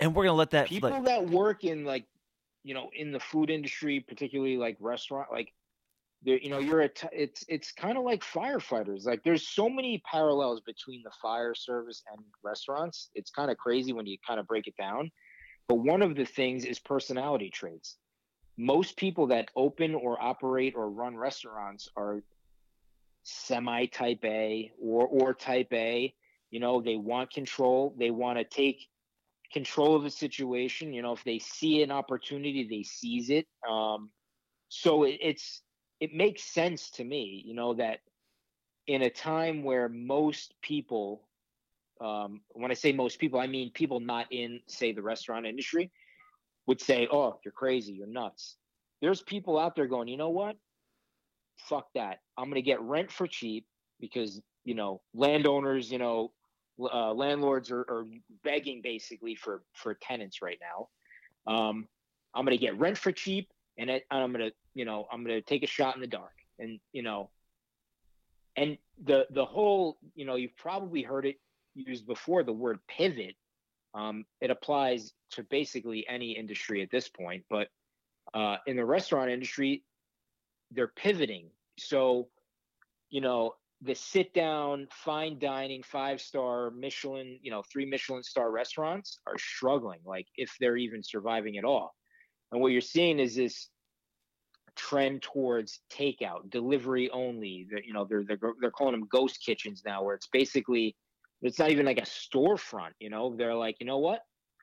and we're gonna let that people like, that work in like you know in the food industry particularly like restaurant like there you know you're a t- it's it's kind of like firefighters. Like there's so many parallels between the fire service and restaurants. It's kind of crazy when you kind of break it down. But one of the things is personality traits. Most people that open or operate or run restaurants are semi type a or or type a you know they want control they want to take control of the situation. You know, if they see an opportunity, they seize it. Um, so it, it's it makes sense to me, you know, that in a time where most people, um, when I say most people, I mean people not in, say, the restaurant industry, would say, "Oh, you're crazy, you're nuts." There's people out there going, you know what? Fuck that. I'm gonna get rent for cheap because you know landowners, you know, uh, landlords are, are, begging basically for for tenants right now. Um, I'm gonna get rent for cheap, and it, I'm gonna you know I'm gonna take a shot in the dark, and you know, and the the whole you know you've probably heard it used before the word pivot. Um, it applies to basically any industry at this point, but uh, in the restaurant industry, they're pivoting. So, you know, the sit down, fine dining, five star Michelin, you know, three Michelin star restaurants are struggling, like if they're even surviving at all. And what you're seeing is this trend towards takeout, delivery only. That you know, they're they're they're calling them ghost kitchens now, where it's basically it's not even like a storefront. You know, they're like, you know what,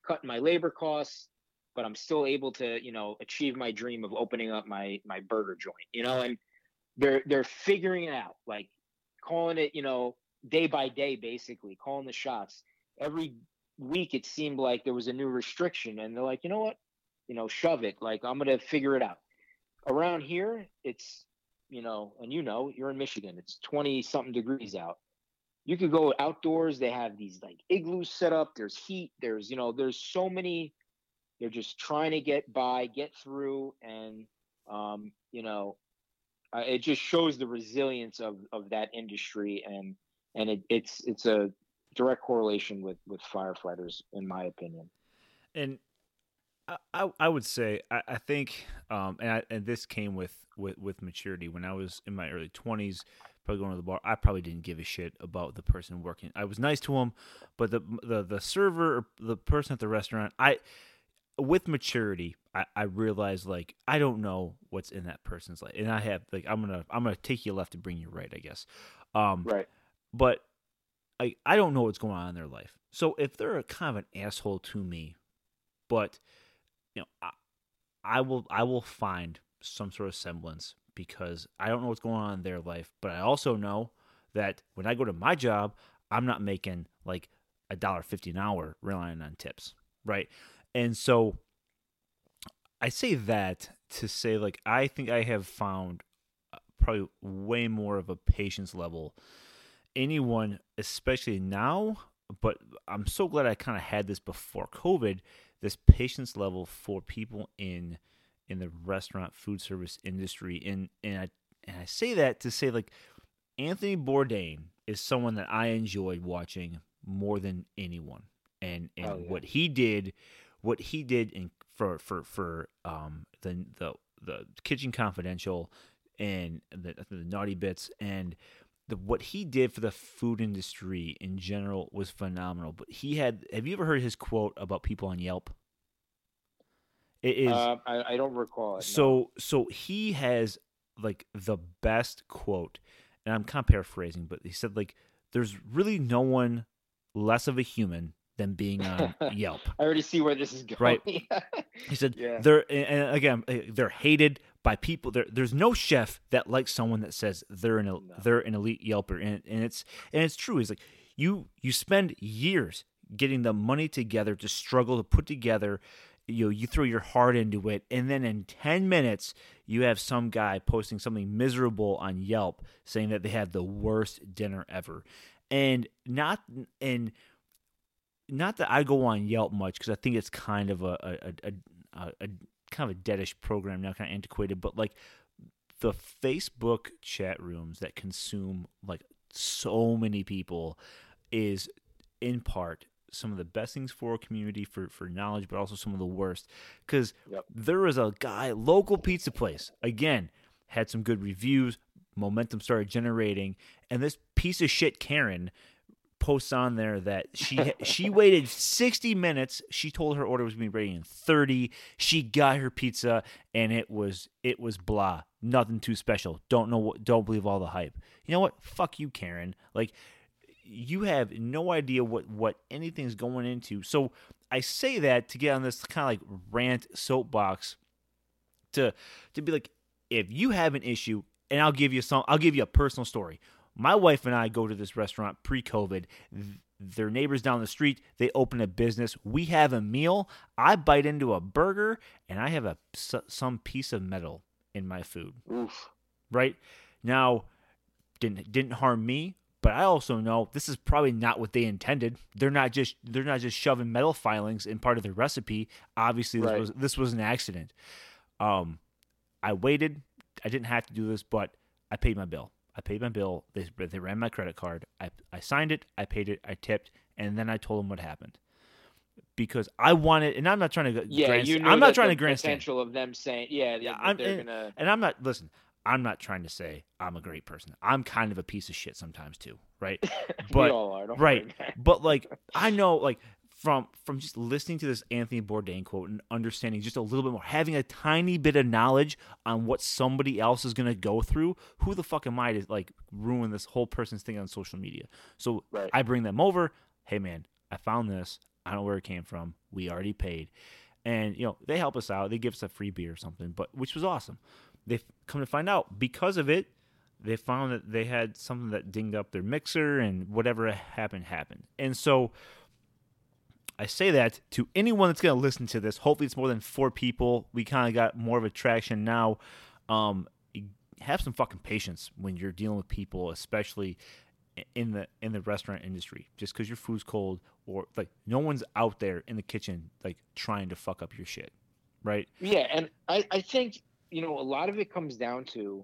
cutting my labor costs, but I'm still able to, you know, achieve my dream of opening up my my burger joint. You know, and they're they're figuring it out. Like calling it, you know, day by day, basically calling the shots. Every week, it seemed like there was a new restriction, and they're like, you know what, you know, shove it. Like I'm gonna figure it out. Around here, it's, you know, and you know, you're in Michigan. It's 20 something degrees out. You could go outdoors. They have these like igloos set up. There's heat. There's, you know, there's so many. They're just trying to get by, get through, and um, you know, uh, it just shows the resilience of of that industry, and and it, it's it's a direct correlation with with firefighters, in my opinion. And I, I would say I, I think um, and I, and this came with, with with maturity when I was in my early twenties, probably going to the bar. I probably didn't give a shit about the person working. I was nice to him, but the the the server, the person at the restaurant, I with maturity, I, I realized like I don't know what's in that person's life, and I have like I'm gonna I'm gonna take you left to bring you right, I guess. Um, right. But I I don't know what's going on in their life. So if they're a kind of an asshole to me, but you know I, I will I will find some sort of semblance because I don't know what's going on in their life, but I also know that when I go to my job, I'm not making like a dollar fifty an hour relying on tips, right? And so I say that to say, like, I think I have found uh, probably way more of a patience level. Anyone, especially now, but I'm so glad I kind of had this before COVID. This patience level for people in in the restaurant food service industry, and and I and I say that to say like Anthony Bourdain is someone that I enjoyed watching more than anyone, and and oh, yeah. what he did what he did in for for for um the the the Kitchen Confidential and the, the Nasty Bits and the what he did for the food industry in general was phenomenal. But he had have you ever heard his quote about people on Yelp? It is uh, I, I, don't recall it. So no. so he has like the best quote, and I'm kind of paraphrasing, but he said like there's really no one less of a human than being on Yelp. I already see where this is going. Right. he said yeah. they're and again they're hated by people. There, there's no chef that likes someone that says they're an no. they're an elite Yelper, and, and it's and it's true. He's like you you spend years getting the money together to struggle to put together. You know, you throw your heart into it, and then in ten minutes you have some guy posting something miserable on Yelp saying that they had the worst dinner ever, and not and not that I go on Yelp much because I think it's kind of a a, a, a, a kind of a deadish program now, kind of antiquated. But like the Facebook chat rooms that consume like so many people is in part some of the best things for a community for for knowledge, but also some of the worst. Because yep. there was a guy, local pizza place, again had some good reviews, momentum started generating, and this piece of shit Karen posts on there that she she waited 60 minutes. She told her order was going to be ready in 30. She got her pizza and it was it was blah. Nothing too special. Don't know what don't believe all the hype. You know what? Fuck you, Karen. Like you have no idea what what anything's going into. So I say that to get on this kind of like rant soapbox to to be like if you have an issue and I'll give you some I'll give you a personal story. My wife and I go to this restaurant pre-COVID. Their neighbors down the street, they open a business. We have a meal. I bite into a burger and I have a some piece of metal in my food. Oof. Right? Now didn't didn't harm me, but I also know this is probably not what they intended. They're not just they're not just shoving metal filings in part of their recipe. Obviously, this Right. was this was an accident. Um, I waited. I didn't have to do this, but I paid my bill. I paid my bill. They they ran my credit card. I I signed it. I paid it. I tipped, and then I told them what happened because I wanted. And I'm not trying to. Yeah, grandstand- you knew I'm not trying the to grandstand. potential of them saying, yeah, Yeah, I'm- they're and- gonna. And I'm not listen. I'm not trying to say I'm a great person. I'm kind of a piece of shit sometimes too, right? we but- all are, don't right. But like I know like from from just listening to this Anthony Bourdain quote and understanding just a little bit more, having a tiny bit of knowledge on what somebody else is gonna go through, who the fuck am I to like ruin this whole person's thing on social media? So Right. I bring them over. Hey man, I found this. I don't know where it came from. We already paid. And you know, they help us out. They give us a free beer or something, but which was awesome. They've come to find out because of it, they found that they had something that dinged up their mixer and whatever happened happened. And so I say that to anyone that's going to listen to this. Hopefully, it's more than four people. We kind of got more of a traction now. Um, have some fucking patience when you're dealing with people, especially in the in the restaurant industry. Just because your food's cold, or like no one's out there in the kitchen like trying to fuck up your shit, right? Yeah, and I, I think, you know, a lot of it comes down to,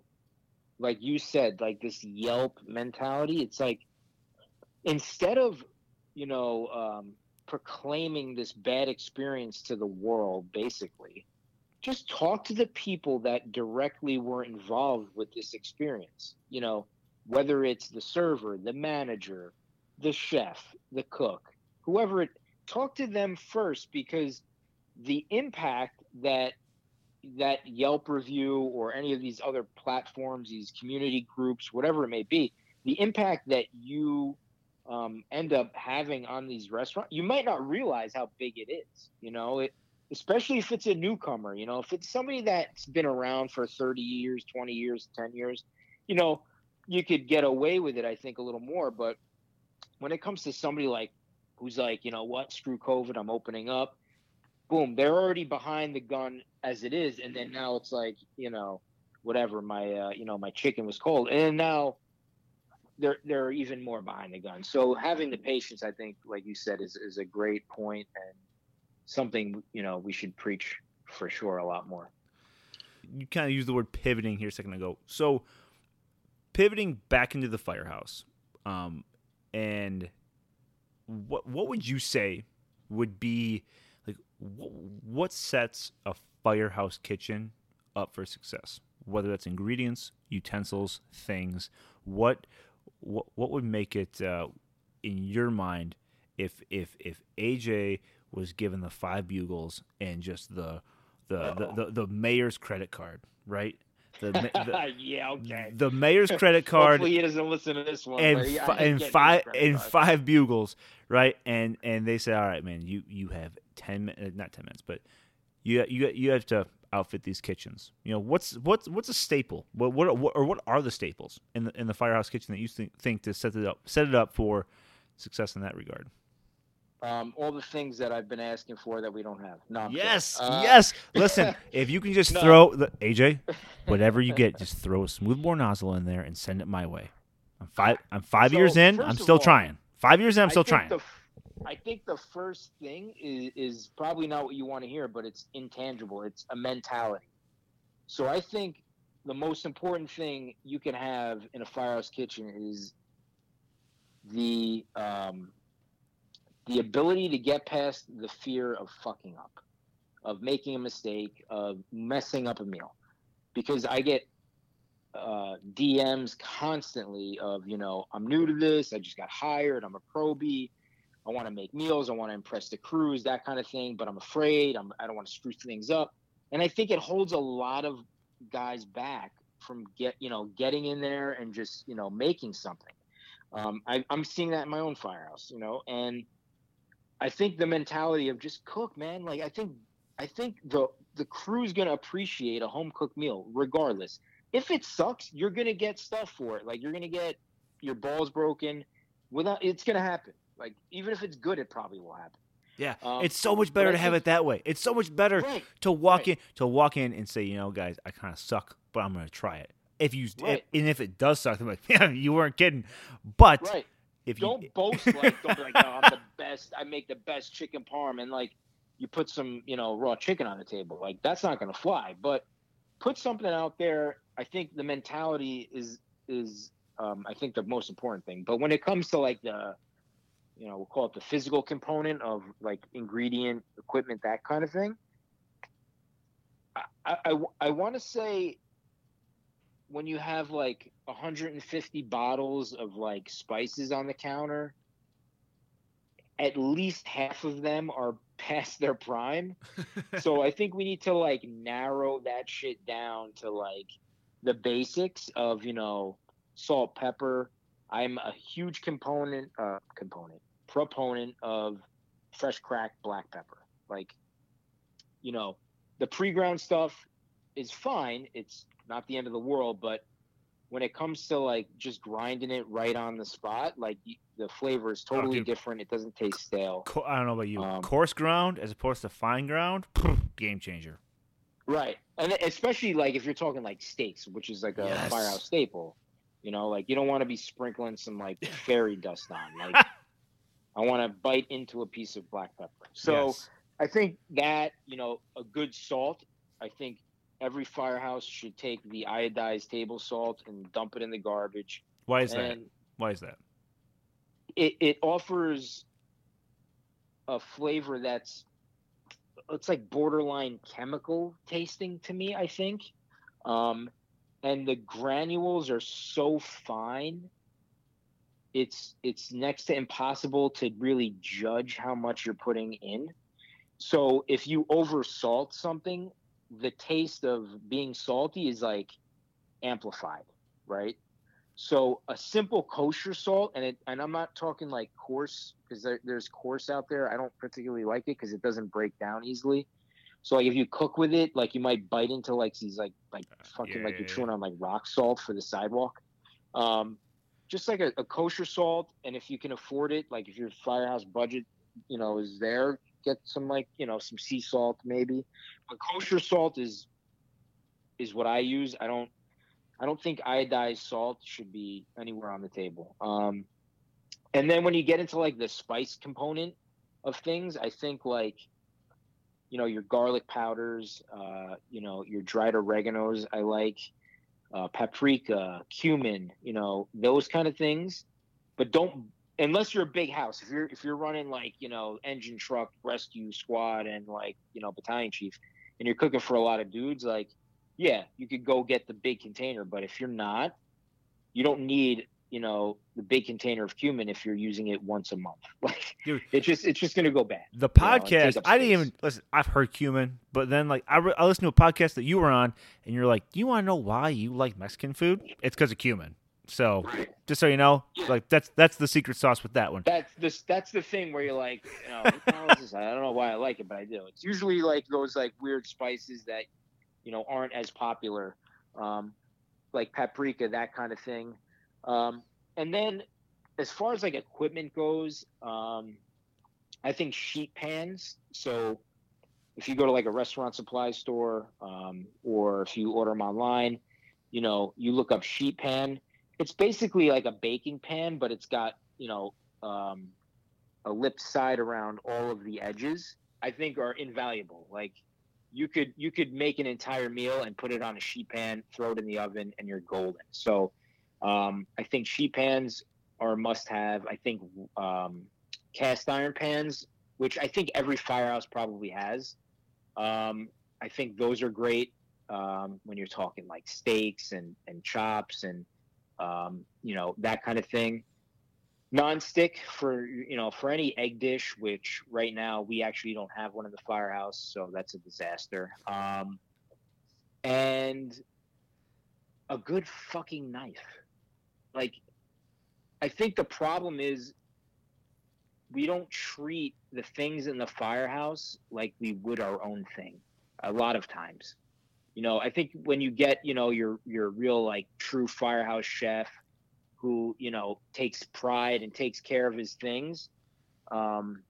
like you said, like this Yelp mentality. It's like instead of, you know, um, proclaiming this bad experience to the world, basically, just talk to the people that directly were involved with this experience. You know, whether it's the server, the manager, the chef, the cook, whoever it, talk to them first because the impact that that Yelp review or any of these other platforms, these community groups, whatever it may be, the impact that you um, end up having on these restaurants, you might not realize how big it is. You know, it especially if it's a newcomer. You know, if it's somebody that's been around for 30 years, 20 years, 10 years, you know, you could get away with it. I think a little more, but when it comes to somebody like who's like, you know what, screw COVID, I'm opening up boom, they're already behind the gun as it is, and then now it's like, you know, whatever, my uh, you know, my chicken was cold. And now they're they're even more behind the gun. So having the patience, I think, like you said, is is a great point and something, you know, we should preach for sure a lot more. you kind of used the word pivoting here a second ago. So pivoting back into the firehouse, um, and what what would you say would be like what, what sets a firehouse kitchen up for success? Whether that's ingredients, utensils, things, what what what would make it uh, in your mind if if if AJ was given the five bugles and just the the, the, the, the mayor's credit card, right? The, the, yeah, okay. the mayor's credit card Hopefully he doesn't listen to this one. and fi- and five and card. five bugles, right? And and they say, all right, man, you you have ten mi- uh, not ten minutes, but you you you have to outfit these kitchens. You know what's what's what's a staple? What what, what or what are the staples in the in the firehouse kitchen that you think, think to set it up set it up for success in that regard? Um, all the things that I've been asking for that we don't have. No, I'm. Yes, Uh, yes. Listen, if you can just No. throw the AJ, whatever you get, just throw a smoothbore nozzle in there and send it my way. I'm five. I'm five So, years in. I'm still all, trying. Five years in. I'm still trying. The, I think the first thing is, is probably not what you want to hear, but it's intangible. It's a mentality. So I think the most important thing you can have in a firehouse kitchen is the um, the ability to get past the fear of fucking up, of making a mistake, of messing up a meal, because I get uh, DMs constantly of you know I'm new to this, I just got hired, I'm a probie, I want to make meals, I want to impress the crews, that kind of thing, but I'm afraid, I'm I don't want to screw things up, and I think it holds a lot of guys back from get you know getting in there and just you know making something. Um, I, I'm seeing that in my own firehouse, you know, and I think the mentality of just cook, man. Like I think I think the the crew's gonna appreciate a home cooked meal regardless. If it sucks, you're gonna get stuff for it. Like you're gonna get your balls broken. Without it's gonna happen. Like even if it's good, it probably will happen. Yeah, Um, it's so much better to have think- it that way. It's so much better Right. to walk right. in to walk in and say, you know, guys, I kind of suck, but I'm gonna try it. If you Right. and if it does suck, I'm like, yeah, you weren't kidding. But if you Don't boast like don't be like, no, I'm the best. I make the best chicken parm, and like you put some, you know, raw chicken on the table. Like that's not gonna fly. But put something out there. I think the mentality is is um, I think the most important thing. But when it comes to like the you know, we'll call it the physical component of like ingredient, equipment, that kind of thing. I, I, I want to say when you have like 150 bottles of like spices on the counter, at least half of them are past their prime. so I think we need to like narrow that shit down to like the basics of, you know, salt, pepper. I'm a huge component, uh, component, proponent of fresh cracked black pepper. Like, you know, the pre-ground stuff is fine. It's not the end of the world, but when it comes to like just grinding it right on the spot, like the flavor is totally dude. different. It doesn't taste stale. Co- I don't know about you, Um, coarse ground as opposed to fine ground, game changer. Right. And especially like if you're talking like steaks, which is like a Yes. firehouse staple, you know, like you don't want to be sprinkling some like fairy dust on. Like I want to bite into a piece of black pepper. So Yes. I think that, you know, a good salt, I think every firehouse should take the iodized table salt and dump it in the garbage. why is that? Why is that? it, it offers a flavor that's it's like borderline chemical tasting to me i think um, and the granules are so fine it's it's next to impossible to really judge how much you're putting in so if you over salt something the taste of being salty is like amplified right so a simple kosher salt, and it, and I'm not talking like coarse because there, there's coarse out there. I don't particularly like it because it doesn't break down easily. So like if you cook with it, like you might bite into like these like like fucking yeah, like yeah, you're yeah. chewing on like rock salt for the sidewalk. Um, just like a, a kosher salt, and if you can afford it, like if your firehouse budget, you know, is there, get some like you know some sea salt maybe. But kosher salt is is what I use. I don't I don't think iodized salt should be anywhere on the table. Um, and then when you get into like the spice component of things, I think like, you know, your garlic powders, uh, you know, your dried oreganos, I like uh, paprika, cumin, you know, those kind of things. But don't unless you're a big house. If you're if you're running like you know engine truck rescue squad and like you know battalion chief, and you're cooking for a lot of dudes, like yeah, you could go get the big container, but if you're not, you don't need, you know, the big container of cumin if you're using it once a month. Like Dude. it's just it's just gonna go bad. The you know, podcast, I didn't even listen. I've heard cumin, but then like I, re- I listened to a podcast that you were on, and you're like, you want to know why you like Mexican food? It's because of cumin." So just so you know, like that's that's the secret sauce with that one. That's this that's the thing where you're like, you know, what the hell is this? I don't know why I like it, but I do. It's usually like those like weird spices that, you know, aren't as popular. Um, like paprika, that kind of thing. Um, and then as far as like equipment goes, um, I think sheet pans. So if you go to like a restaurant supply store, um, or if you order them online, you know, you look up sheet pan. It's basically like a baking pan, but it's got, you know, um, a lip side around all of the edges. I think are invaluable. Like you could you could make an entire meal and put it on a sheet pan, throw it in the oven, and you're golden. So um, I think sheet pans are must have. I think um, cast iron pans, which I think every firehouse probably has. Um, I think those are great um, when you're talking like steaks and, and chops and um, you know that kind of thing. Non-stick for you know for any egg dish, which right now we actually don't have one in the firehouse, so that's a disaster. Um, and a good fucking knife, like I think the problem is we don't treat the things in the firehouse like we would our own thing a lot of times. You know i think when you get you know your your real like true firehouse chef who you know takes pride and takes care of his things um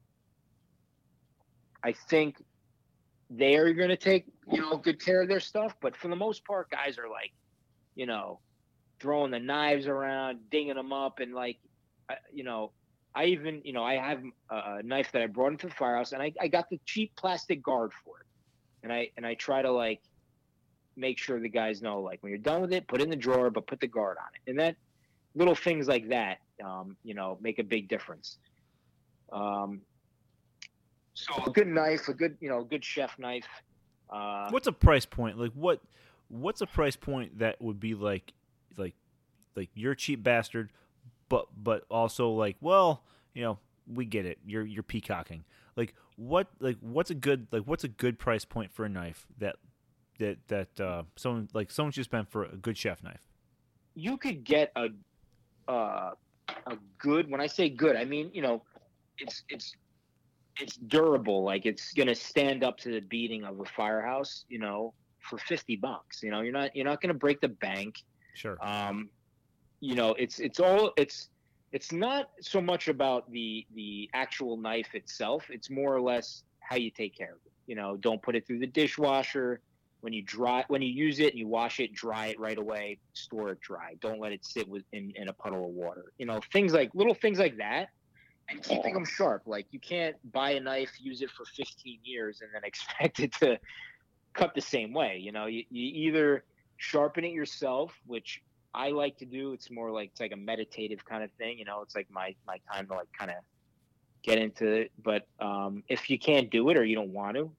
i think they're going to take you know good care of their stuff but for the most part guys are like you know throwing the knives around dinging them up and like you know I even, you know, I have a knife that I brought into the firehouse, and I, I got the cheap plastic guard for it, and I and I try to like make sure the guys know, like when you're done with it, put it in the drawer, but put the guard on it, and that little things like that, um, you know, make a big difference. Um, so a good knife, a good, you know, good chef knife. Uh, what's a price point? Like what? What's a price point that would be like, like, like you're a cheap bastard but but also like, well, you know, we get it. You're you're peacocking. Like what like what's a good like what's a good price point for a knife that that that uh someone like someone should spend for a good chef knife? You could get a uh a good when I say good, I mean, you know, it's it's it's durable, like it's gonna stand up to the beating of a firehouse, you know, for fifty bucks. You know, you're not you're not gonna break the bank. Sure. Um, you know it's it's all it's it's not so much about the the actual knife itself. It's more or less how you take care of it. You know don't put it through the dishwasher. When you dry when you use it and you wash it dry it right away store it dry. Don't let it sit with in, in a puddle of water. You know things like little things like that. And keeping them sharp. Like you can't buy a knife use it for 15 years and then expect it to cut the same way. You know you, you either sharpen it yourself which I like to do. It's more like it's like a meditative kind of thing. You know, it's like my my time to like kind of get into it. But um, if you can't do it or you don't want to,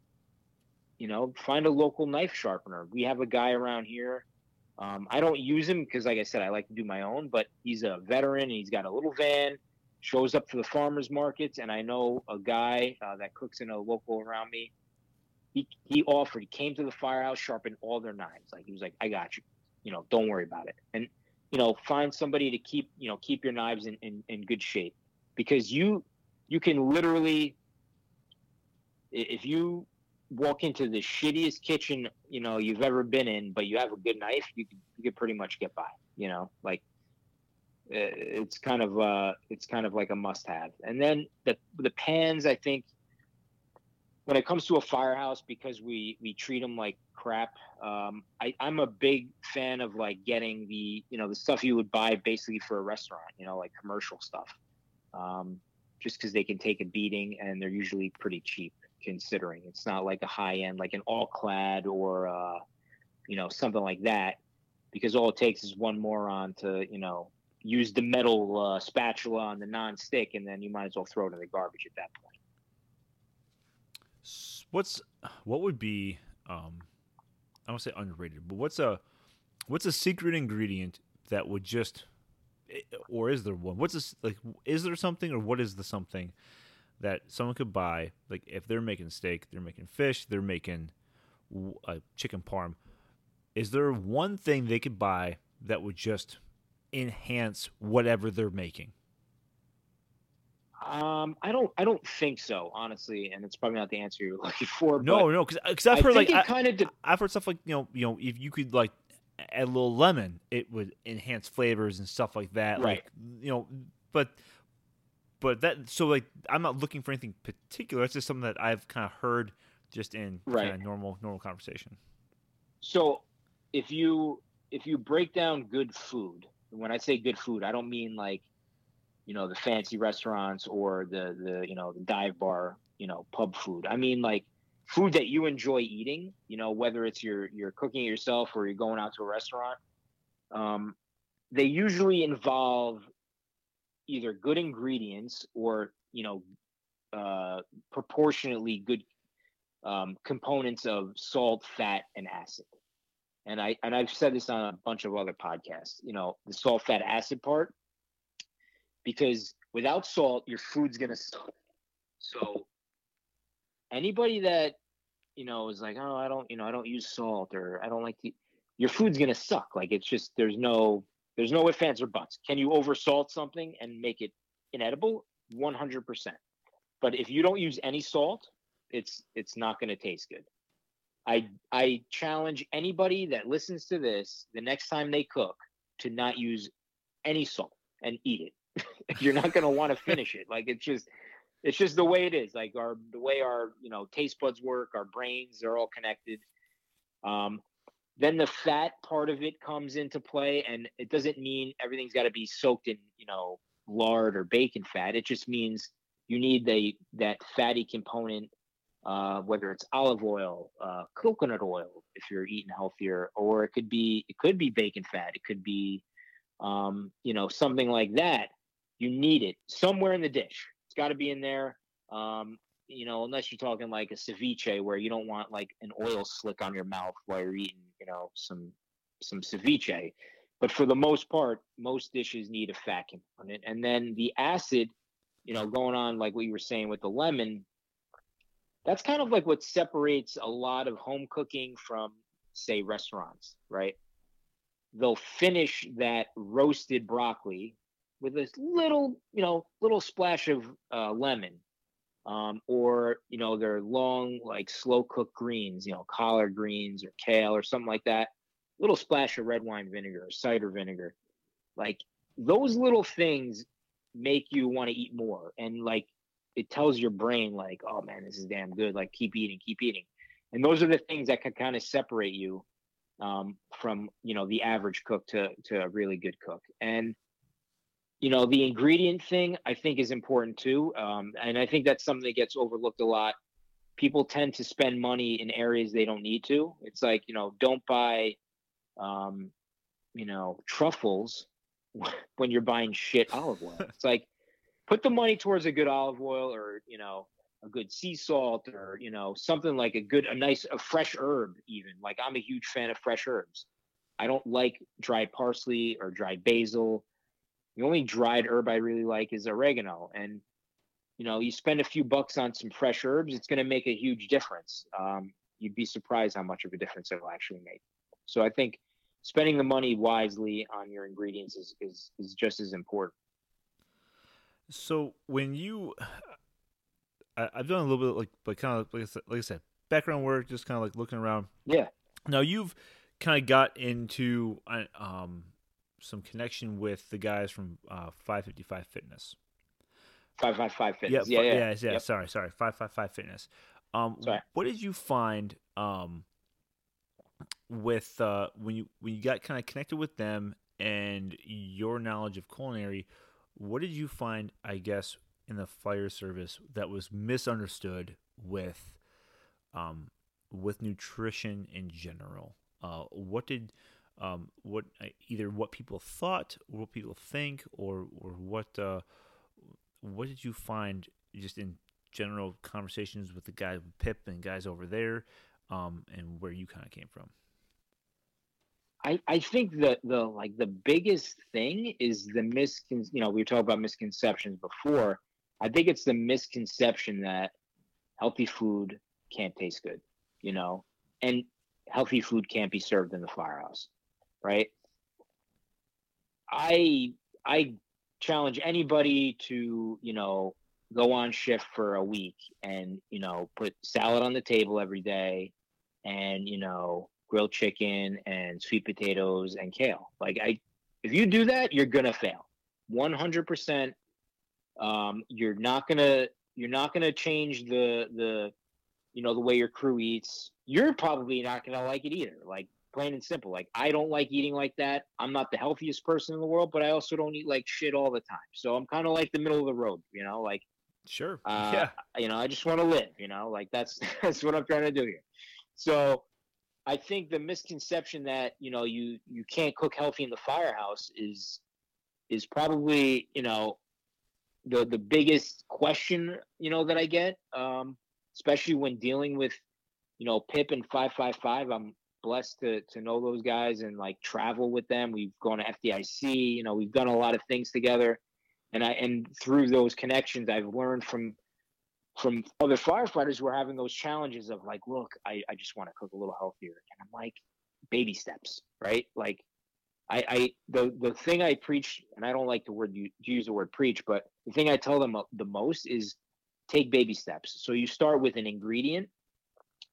you know, find a local knife sharpener. We have a guy around here. Um, I don't use him because, like I said, I like to do my own. But he's a veteran. And he's got a little van. Shows up for the farmers markets, and I know a guy uh, that cooks in a local around me. He he offered. He came to the firehouse, sharpened all their knives. Like he was like, "I got you." you know, don't worry about it. And, you know, find somebody to keep, you know, keep your knives in, in, in good shape because you, you can literally, if you walk into the shittiest kitchen, you know, you've ever been in, but you have a good knife, you can, you can pretty much get by, you know, like it's kind of, uh, it's kind of like a must have. And then the, the pans, I think, when it comes to a firehouse because we we treat them like crap um, I, i'm a big fan of like getting the you know the stuff you would buy basically for a restaurant you know like commercial stuff um, just because they can take a beating and they're usually pretty cheap considering. It's not like a high end like an all clad or uh, you know something like that because all it takes is one moron to you know use the metal uh, spatula on the non-stick and then you might as well throw it in the garbage at that point what's what would be um I don't say underrated, but what's a what's a secret ingredient that would just eh, or is there one? What's this like is there something or what is the something that someone could buy like if they're making steak, they're making fish, they're making a chicken parm. Is there one thing they could buy that would just enhance whatever they're making? Um, I don't, I don't think so, honestly, and it's probably not the answer you're looking for. No, no, because I've heard like I, kind of, de- I've heard stuff like you know, you know, if you could like add a little lemon, it would enhance flavors and stuff like that. Right. Like you know, but but that so like I'm not looking for anything particular. It's just something that I've kind of heard just in right. kind of normal normal conversation. So if you if you break down good food, when I say good food, I don't mean like you know the fancy restaurants or the the you know the dive bar you know pub food. I mean like food that you enjoy eating you know whether it's you're you're cooking it yourself or you're going out to a restaurant um, they usually involve either good ingredients or you know uh, proportionately good um, components of salt fat and acid. And i and i've said this on a bunch of other podcasts you know the salt fat acid part because without salt, your food's gonna suck. So anybody that you know is like, oh, I don't, you know, I don't use salt or I don't like to, your food's gonna suck. Like it's just there's no There's no ifs, ands, or buts. Can you oversalt something and make it inedible? 100%. But if you don't use any salt, it's it's not to taste good. I I challenge anybody that listens to this the next time they cook to not use any salt and eat it. You're not going to want to finish it. Like it's just it's just the way it is. Like our the way our you know taste buds work, our brains are all connected. Um, then the fat part of it comes into play, and it doesn't mean everything's got to be soaked in you know lard or bacon fat. It just means you need the that fatty component, uh, whether it's olive oil, uh, coconut oil, if you're eating healthier, or it could be it could be bacon fat. It could be um, you know something like that. You need it somewhere in the dish. It's got to be in there. Um, you know, unless you're talking like a ceviche where you don't want like an oil slick on your mouth while you're eating, you know, some some ceviche. But for the most part, most dishes need a fat component. And then the acid, you know, going on like what you were saying with the lemon, that's kind of like what separates a lot of home cooking from, say, restaurants, right? They'll finish that roasted broccoli with this little, you know, little splash of uh, lemon, um, or you know, their long, like slow cooked greens, you know, collard greens or kale or something like that little splash of red wine vinegar or cider vinegar. Like those little things make you want to eat more. And like it tells your brain, like, oh man, this is damn good. Like keep eating, keep eating. And those are the things that can kind of separate you um, from, you know, the average cook to to a really good cook. And you know, the ingredient thing I think is important too. Um, and I think that's something that gets overlooked a lot. People tend to spend money in areas they don't need to. It's like, you know, don't buy um, you know, truffles when you're buying shit olive oil. It's like put the money towards a good olive oil or, you know, a good sea salt or, you know, something like a good, a nice, a fresh herb, even. Like I'm a huge fan of fresh herbs. I don't like dried parsley or dried basil. The only dried herb I really like is oregano. And, you know, you spend a few bucks on some fresh herbs, it's going to make a huge difference. Um, you'd be surprised how much of a difference it'll actually make. So I think spending the money wisely on your ingredients is, is, is just as important. So when you, I, have done a little bit like, but kind of like I, said, like I said, background work, just kind of like looking around. Yeah. Now you've kind of got into um, some connection with the guys from uh, 555 Fitness. 555 Fitness. Yeah, yeah, yeah. yeah, yeah. Yep. Sorry, sorry. 555 Fitness. Um, sorry. What did you find um, with uh, when you when you got kind of connected with them and your knowledge of culinary, what did you find? I guess in the fire service that was misunderstood with um, with nutrition in general. Uh, what did um, what uh, either what people thought, what people think, or or what uh, what did you find just in general conversations with the guys with Pip and guys over there, um, and where you kind of came from? I, I think that the like the biggest thing is the miscon you know we talked about misconceptions before i think it's the misconception that healthy food can't taste good you know and healthy food can't be served in the firehouse right i i challenge anybody to you know go on shift for a week and you know put salad on the table every day and you know grilled chicken and sweet potatoes and kale. Like I, if you do that, you're gonna fail, 100. percent um, You're not gonna you're not gonna change the the you know the way your crew eats. You're probably not gonna like it either. Like plain and simple. Like I don't like eating like that. I'm not the healthiest person in the world, but I also don't eat like shit all the time. So I'm kind of like the middle of the road. You know, like sure, uh, yeah. You know, I just want to live. You know, like that's that's what I'm trying to do here. So I think the misconception that you know you you can't cook healthy in the firehouse is is probably you know the the biggest question you know that I get, um, especially when dealing with you know Pip and five five five. I'm blessed to to know those guys and like travel with them. We've gone to FDIC. You know, we've done a lot of things together, and I and through those connections, I've learned from from other firefighters who are having those challenges of like, look, I, I just want to cook a little healthier. And I'm like, baby steps, right? Like, I, I the the thing I preach, and I don't like the word you use the word preach, but the thing I tell them the most is take baby steps. So you start with an ingredient,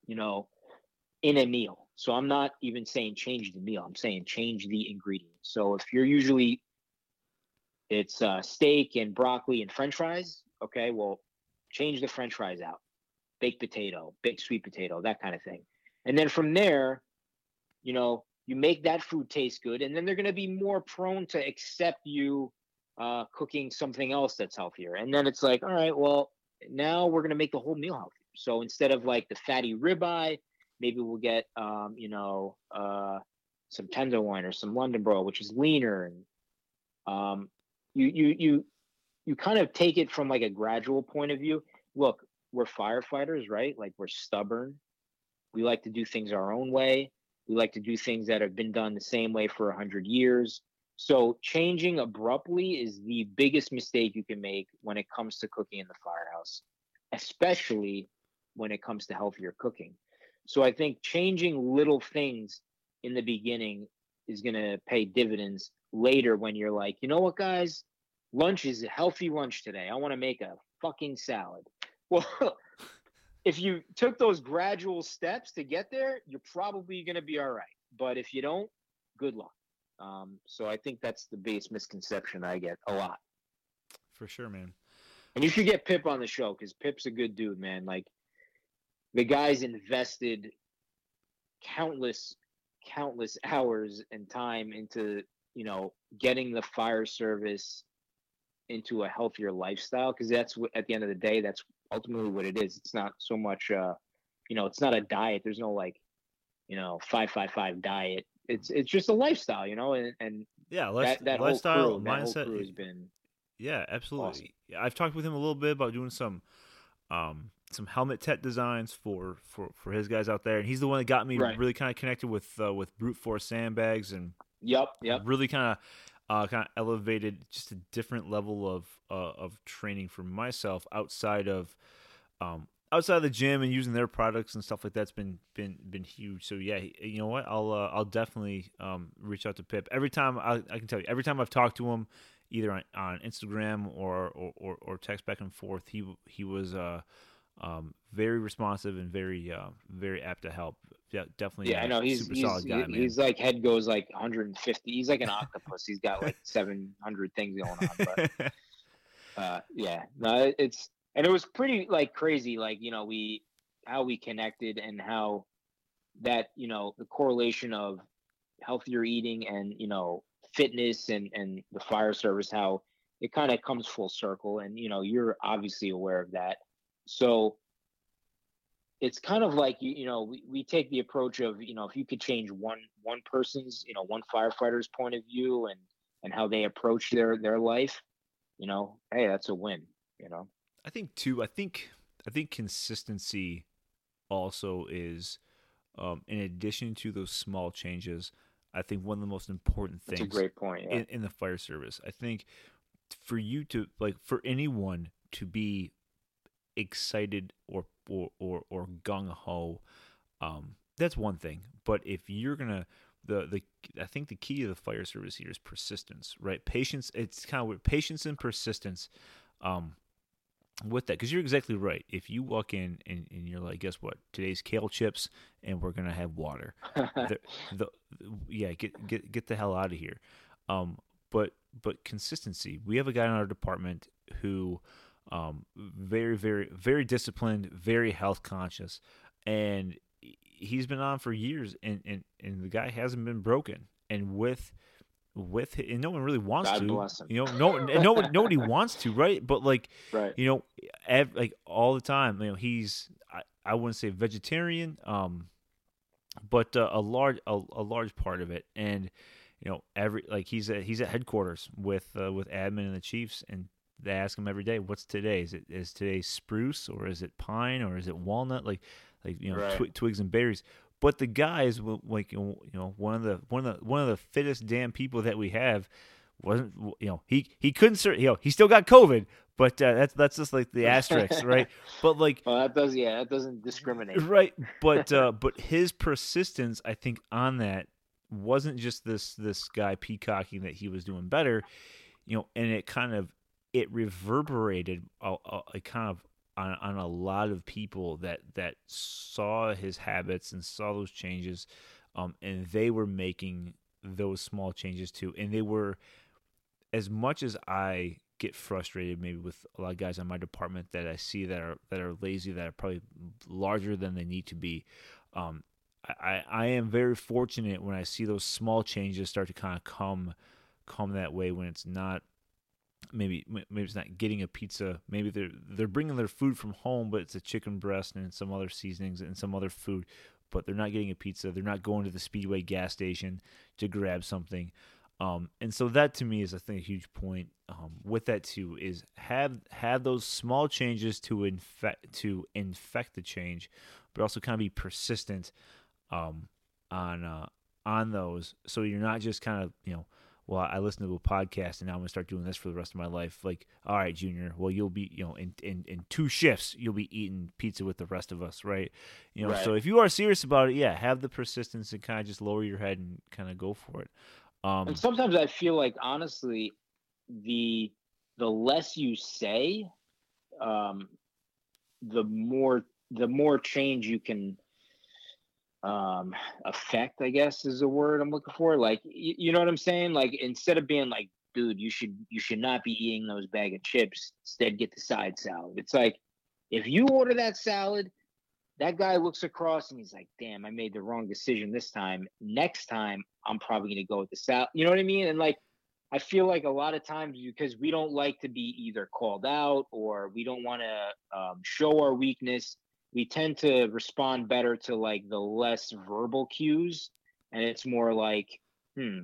you know, in a meal. So I'm not even saying change the meal. I'm saying change the ingredient. So if you're usually it's uh, steak and broccoli and French fries, okay, well, change the French fries out, baked potato, baked sweet potato, that kind of thing, and then from there, you know, you make that food taste good, and then they're going to be more prone to accept you uh, cooking something else that's healthier. And then it's like, all right, well, now we're going to make the whole meal healthier. So instead of like the fatty ribeye, maybe we'll get, um, you know, uh, some tenderloin or some London broil, which is leaner. And um, you, you, you, you kind of take it from like a gradual point of view. Look, we're firefighters, right? Like we're stubborn. We like to do things our own way. We like to do things that have been done the same way for a hundred years. So changing abruptly is the biggest mistake you can make when it comes to cooking in the firehouse, especially when it comes to healthier cooking. So I think changing little things in the beginning is going to pay dividends later when you're like, you know what, guys, lunch is a healthy lunch today. I want to make a fucking salad. Well, if you took those gradual steps to get there, you're probably going to be all right. But if you don't, good luck. Um, so I think that's the biggest misconception I get a lot. For sure, man. And you should get Pip on the show because Pip's a good dude, man. Like the guy's invested countless, countless hours and time into you know getting the fire service into a healthier lifestyle because that's what at the end of the day that's ultimately what it is. It's not so much, uh, you know, it's not a diet. There's no like, you know, five five five diet. It's it's just a lifestyle, you know, and, and yeah, that, that lifestyle whole crew, mindset that whole crew has been. Yeah, absolutely. Awesome. Yeah, I've talked with him a little bit about doing some, um, some helmet tech designs for for for his guys out there, and he's the one that got me right. really kind of connected with uh, with brute force sandbags and. Yep. Yep. Really kind of uh, kind of elevated just a different level of uh, of training for myself outside of um, outside of the gym and using their products and stuff like that's been been been huge. So yeah, you know what? I'll uh, I'll definitely um, reach out to Pip every time. I, I, can tell you every time I've talked to him, either on, on Instagram or, or, or or text back and forth. He he was uh, um, very responsive and very uh, very apt to help yeah, definitely. Yeah, I know he's he's, guy, he's like head goes like 150. He's like an octopus. he's got like 700 things going on. But uh, yeah, no, it's and it was pretty like crazy. Like you know we how we connected and how that you know the correlation of healthier eating and you know fitness and and the fire service how it kind of comes full circle and you know you're obviously aware of that so it's kind of like you, you know we, we take the approach of you know if you could change one one person's you know one firefighter's point of view and and how they approach their their life you know hey that's a win you know i think too i think i think consistency also is um, in addition to those small changes i think one of the most important things that's a great point yeah. in, in the fire service i think for you to like for anyone to be excited or or or, or gung ho, um, that's one thing. But if you're gonna the the I think the key to the fire service here is persistence, right? Patience. It's kind of weird. Patience and persistence. Um, with that, because you're exactly right. If you walk in and, and you're like, guess what? Today's kale chips, and we're gonna have water. the, the, yeah, get get get the hell out of here. Um, but but consistency. We have a guy in our department who um, very, very, very disciplined, very health conscious, and he's been on for years, and and, and the guy hasn't been broken. And with with and no one really wants God to, him. you know, no, no, nobody wants to, right? But like, right. you know, ev- like all the time, you know, he's I, I wouldn't say vegetarian, um, but uh, a large a, a large part of it, and you know, every like he's at he's at headquarters with uh, with admin and the chiefs, and they ask him every day, "What's today? Is it is today spruce or is it pine or is it walnut? Like, like you know, right. tw- twigs and berries." But the guy is like you know one of the one of the one of the fittest damn people that we have. Wasn't you know he he couldn't you know he still got COVID, but uh, that's that's just like the asterisk, right? But like, well, that does yeah, that doesn't discriminate, right? But uh, but his persistence, I think, on that wasn't just this this guy peacocking that he was doing better, you know, and it kind of it reverberated a, a, a kind of on, on a lot of people that that saw his habits and saw those changes, um, and they were making those small changes too, and they were as much as I get frustrated maybe with a lot of guys in my department that I see that are that are lazy that are probably larger than they need to be. Um, I, I am very fortunate when I see those small changes start to kind of come come that way when it's not maybe maybe it's not getting a pizza. Maybe they're they're bringing their food from home but it's a chicken breast and some other seasonings and some other food but they're not getting a pizza. They're not going to the speedway gas station to grab something. Um, and so that to me is I think a huge point um, with that too is have have those small changes to infect to infect the change but also kind of be persistent um, on uh, on those, so you're not just kind of you know, well, I listened to a podcast and now I'm gonna start doing this for the rest of my life. Like, all right, Junior, well, you'll be you know in in, in two shifts you'll be eating pizza with the rest of us, right? You know, right. so if you are serious about it, yeah, have the persistence and kind of just lower your head and kind of go for it. Um, and sometimes I feel like honestly, the the less you say, um, the more the more change you can um effect i guess is the word i'm looking for. Like you, you know what i'm saying? Like instead of being like dude you should you should not be eating those bag of chips instead get the side salad. It's like if you order that salad that guy looks across and he's like damn i made the wrong decision this time. Next time i'm probably going to go with the salad you know what i mean? And like i feel like a lot of times because we don't like to be either called out or we don't want to um, show our weakness we tend to respond better to like the less verbal cues and it's more like hmm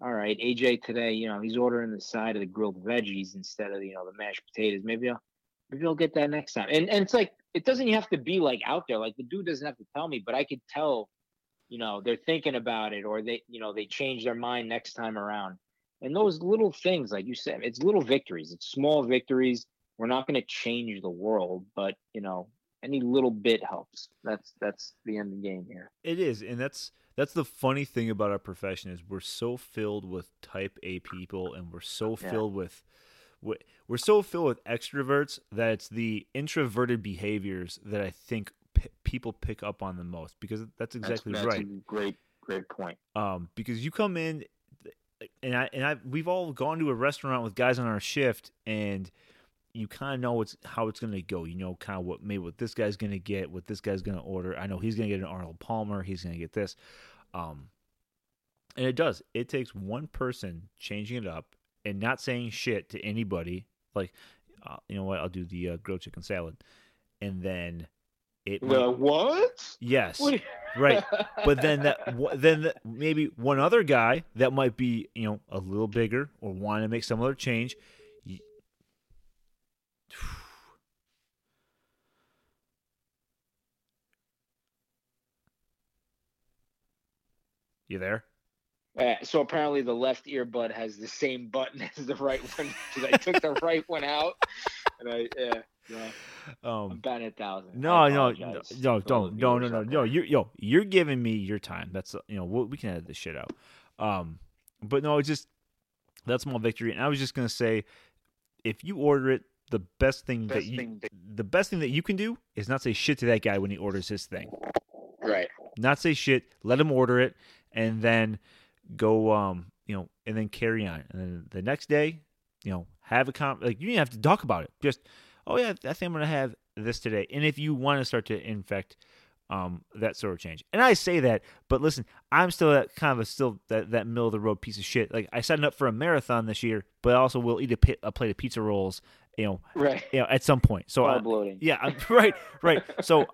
all right aj today you know he's ordering the side of the grilled veggies instead of you know the mashed potatoes. Maybe i'll maybe i'll get that next time. And and it's like it doesn't have to be like out there. Like the dude doesn't have to tell me but i could tell you know they're thinking about it or they you know they change their mind next time around. And those little things like you said it's little victories. It's small victories. We're not going to change the world but you know any little bit helps. That's that's the end of the game here. It is, and that's that's the funny thing about our profession is we're so filled with type A people, and we're so yeah. filled with we're so filled with extroverts that it's the introverted behaviors that I think p- people pick up on the most because that's exactly that's, that's right. great, great point. Um, because you come in, and I and I we've all gone to a restaurant with guys on our shift, and you kind of know what's how it's going to go. You know, kind of what maybe what this guy's going to get, what this guy's going to order. I know he's going to get an Arnold Palmer. He's going to get this, um, and it does. It takes one person changing it up and not saying shit to anybody. Like, uh, you know what? I'll do the uh, grilled chicken salad, and then it. The what? Yes. What? right. But then that then the, maybe one other guy that might be you know a little bigger or want to make some other change You there? Uh, so apparently the left earbud has the same button as the right one because I took the right one out, and I yeah. yeah. Um, I'm batting a thousand. No, no, no, no, don't, no, no, no, no. You, yo, you're giving me your time. That's you know we can edit this shit out. Um, but no, it's just that small victory. And I was just gonna say, if you order it, the best thing best that you, thing that... the best thing that you can do is not say shit to that guy when he orders his thing. Right. Not say shit. Let him order it and then go um you know and then carry on and then the next day you know have a con like you don't have to talk about it just oh yeah i think i'm gonna have this today and if you want to start to infect um that sort of change and i say that but listen i'm still that kind of a still that, that middle of the road piece of shit like i signed up for a marathon this year but I also will eat a, pit, a plate of pizza rolls you know, right. You know, at some point. So I, bloating. Yeah, right, right. So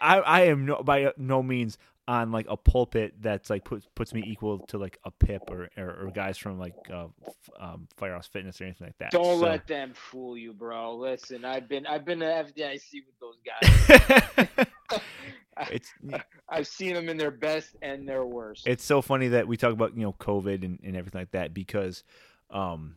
I, I am no, by no means on like a pulpit that's like puts puts me equal to like a Pip or or, or guys from like uh, um, Firehouse Fitness or anything like that. Don't so. let them fool you, bro. Listen, I've been I've been to FDIC with those guys. it's I've seen them in their best and their worst. It's so funny that we talk about you know COVID and, and everything like that because um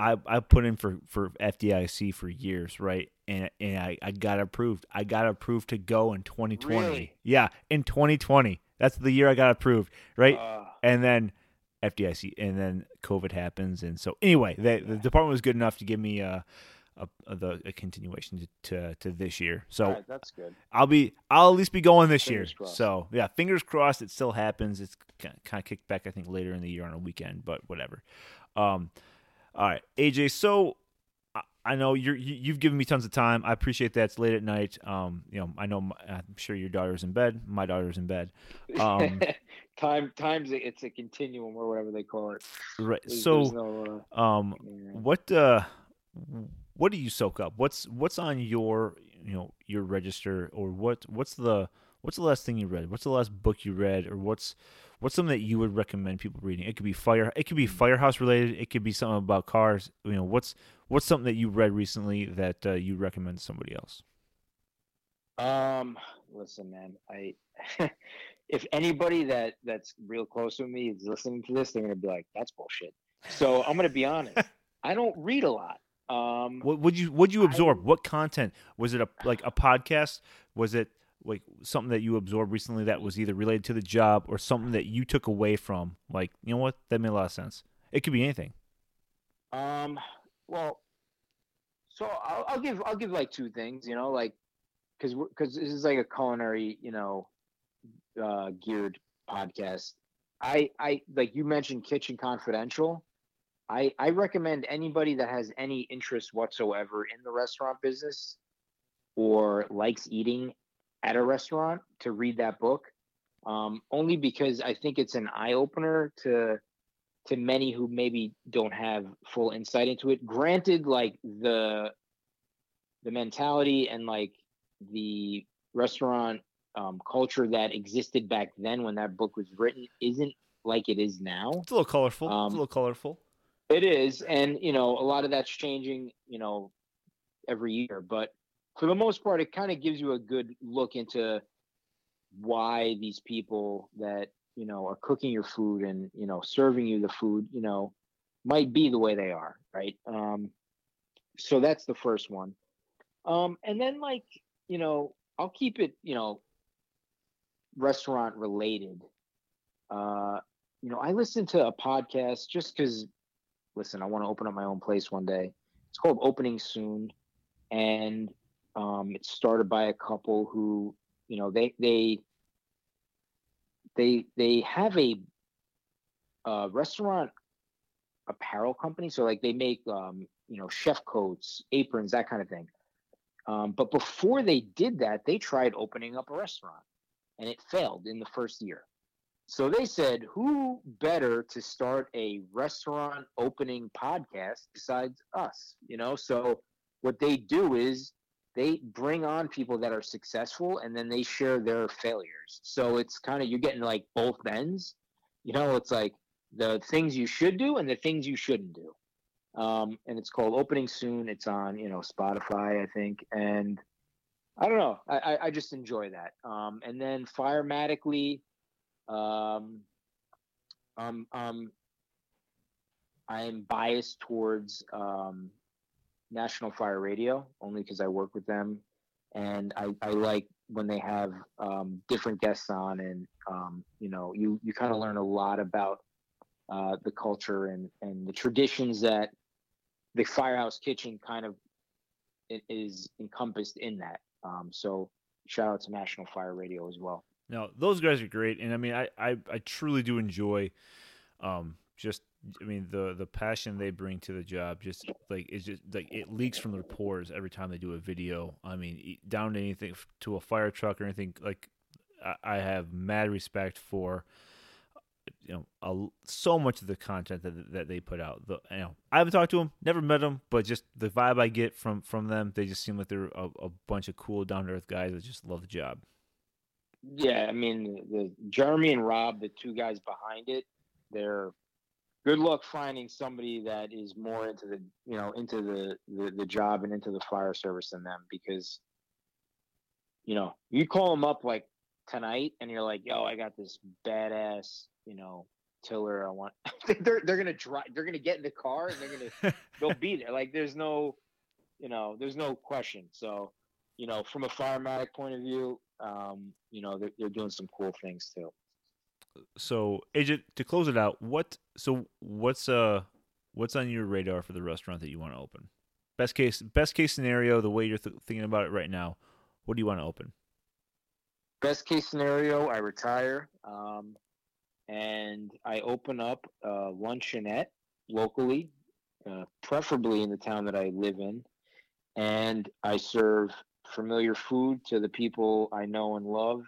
I I put in for for FDIC for years, right? And and I, I got approved. I got approved to go in 2020. Really? Yeah, in 2020. That's the year I got approved, right? Uh, and then FDIC, and then COVID happens, and so anyway, the, the department was good enough to give me a, a, a the a continuation to, to, to this year. So right, that's good. I'll be I'll at least be going this Fingers year. crossed. So yeah, fingers crossed it still happens. It's kind of kicked back I think later in the year on a weekend, but whatever. Um, all right, AJ. So I- know you're you, you've given me tons of time. I appreciate that. It's late at night. Um, you know, I know my, I'm sure your daughter's in bed. My daughter's in bed. Um, Time times it's a continuum or whatever they call it. right. There's- So there's no, um, uh, yeah. what uh, what do you soak up? What's what's on your you know your register or what what's the what's the last thing you read? What's the last book you read or what's what's something that you would recommend people reading? It could be fire it could be firehouse related, it could be something about cars. You know, what's what's something that you read recently that uh, you recommend to somebody else? Um, listen, man. I if anybody that that's real close with me is listening to this, they're gonna be like, "That's bullshit." So I'm gonna be honest. I don't read a lot. Um, What would you would you absorb? I- what content? Was it a like a podcast? Was it like something that you absorbed recently that was either related to the job or something that you took away from? Like, you know what? That made a lot of sense. It could be anything. Um, well, so I'll, I'll give I'll give like two things, you know, like because because this is like a culinary, you know, uh, geared podcast. I I like you mentioned Kitchen Confidential. I I recommend anybody that has any interest whatsoever in the restaurant business or likes eating at a restaurant to read that book. Um, only because I think it's an eye opener to to many who maybe don't have full insight into it. Granted, like the the mentality and like the restaurant um, culture that existed back then when that book was written isn't like it is now. It's a little colorful. it's Um, a little colorful. It is, and you know, a lot of that's changing, you know, every year. But for the most part, it kind of gives you a good look into why these people that you know are cooking your food and you know serving you the food, you know, might be the way they are, right? Um, so that's the first one. Um, and then like you know, I'll keep it, you know, restaurant related. Uh, you know, I listen to a podcast just because listen, I want to open up my own place one day. It's called Opening Soon, and um, it's started by a couple who, you know, they they they they have a, uh restaurant apparel company. So like they make um, you know chef coats, aprons, that kind of thing. Um, but before they did that, they tried opening up a restaurant, and it failed in the first year. So they said, who better to start a restaurant opening podcast besides us? You know, so what they do is they bring on people that are successful and then they share their failures. So it's kind of you're getting like both ends. You know, it's like the things you should do and the things you shouldn't do. Um, and it's called Opening Soon. It's on, you know, Spotify, I think. And I don't know. I, I, just enjoy that. Um, and then Firematically, um, um, um, I am biased towards um, National Fire Radio only because I work with them, and I, I like when they have um, different guests on, and um, you know, you you kind of learn a lot about uh, the culture and and the traditions that the Firehouse Kitchen kind of is encompassed in that. Um, so shout out to National Fire Radio as well. No, those guys are great, and I mean, I, I, I truly do enjoy, um, just I mean the the passion they bring to the job. Just like it's just like it leaks from their pores every time they do a video. I mean, down to anything to a fire truck or anything. Like I, have mad respect for, you know, a, so much of the content that that they put out. The you know, I haven't talked to them, never met them, but just the vibe I get from from them, they just seem like they're a, a bunch of cool, down to earth guys that just love the job. Yeah, I mean the Jeremy and Rob, the two guys behind it, they're good luck finding somebody that is more into the you know into the, the the job and into the fire service than them because you know you call them up like tonight and you're like yo I got this badass you know tiller I want. They're they're gonna drive they're gonna get in the car and they're gonna they'll be there. Like there's no you know there's no question. So you know from a firematic point of view um, you know they're, they're doing some cool things too so AJ to close it out, what so what's uh what's on your radar for the restaurant that you want to open? Best case best case scenario, the way you're th- thinking about it right now, what do you want to open? Best case scenario, I retire, um, and I open up a luncheonette locally, uh, preferably in the town that I live in, and I serve familiar food to the people I know and love,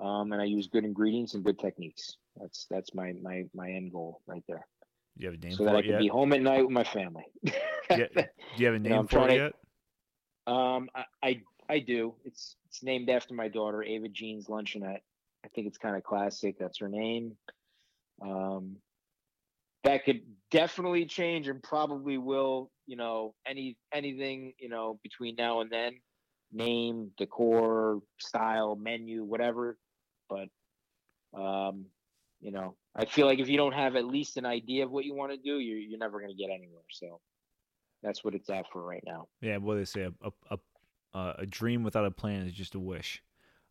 um, and I use good ingredients and good techniques. That's that's my my my end goal right there. Do you have a name for it. so that I can yet? be home at night with my family. Yeah, Do you have a name I'm for it yet? Um, I, I I do. It's it's named after my daughter, Ava Jean's Luncheonette. I think it's kind of classic. That's her name. Um, that could definitely change and probably will. You know, any anything you know between now and then, name, decor, style, menu, whatever. But um, you know, I feel like if you don't have at least an idea of what you want to do, you're you're never going to get anywhere. So that's what it's at for right now. Yeah, what they say a a, a a dream without a plan is just a wish.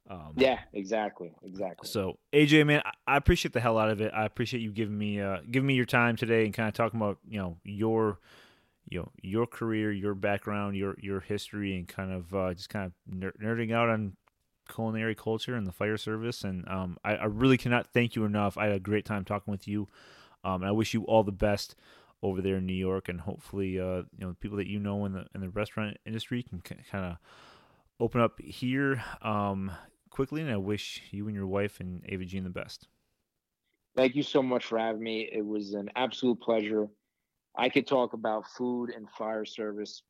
Um, Yeah, exactly, exactly. So AJ, man, I- appreciate the hell out of it. I appreciate you giving me uh, giving me your time today and kind of talking about you know your you know your career, your background, your your history, and kind of uh, just kind of ner- nerding out on culinary culture and the fire service. And um, I, I really cannot thank you enough. I had a great time talking with you, um, and I wish you all the best over there in New York, and hopefully, uh, you know, people that you know in the in the restaurant industry can kind of open up here um, quickly. And I wish you and your wife and Ava Jean the best. Thank you so much for having me. It was an absolute pleasure. I could talk about food and fire service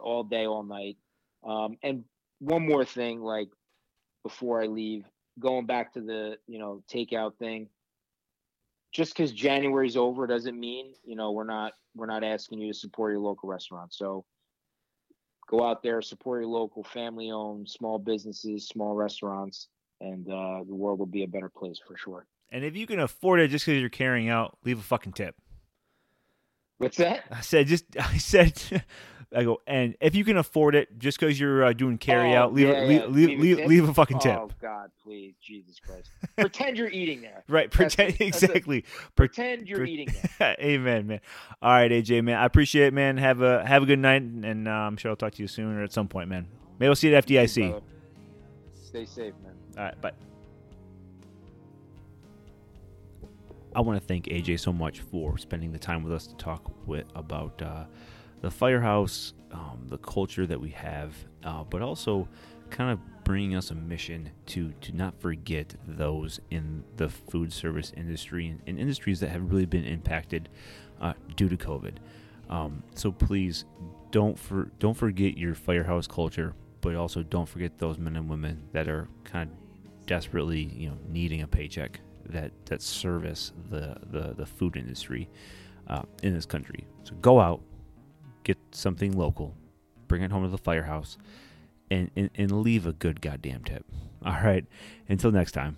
all day, all night. Um, and one more thing, like before I leave, going back to the you know takeout thing. Just because January's over doesn't mean you know we're not we're not asking you to support your local restaurant. So go out there, support your local family-owned small businesses, small restaurants, and uh, the world will be a better place for sure. And if you can afford it, just because you're carrying out, leave a fucking tip. What's that? I said, just I said, I go, and if you can afford it, just because you're uh, doing carry Oh, out, leave, yeah, leave, yeah. leave, Leave a leave, leave a fucking tip. Oh God, please, Jesus Christ! Pretend you're eating there. right, pretend. That's exactly. Pre- Pretend you're pre- eating there. Amen, man. All right, AJ, man, I appreciate it, man. Have a have a good night, and uh, I'm sure I'll talk to you soon or at some point, man. Maybe we'll see you at FDIC. Stay safe, man. All right, bye. I want to thank AJ so much for spending the time with us to talk with about uh, the firehouse, um, the culture that we have, uh, but also kind of bringing us a mission to to not forget those in the food service industry and, and industries that have really been impacted uh, due to COVID. Um, so please don't for don't forget your firehouse culture, but also don't forget those men and women that are kind of desperately you know needing a paycheck that that service the the, the food industry uh, in this country. So go out, get something local, bring it home to the firehouse, and, and, and leave a good goddamn tip. All right. Until next time.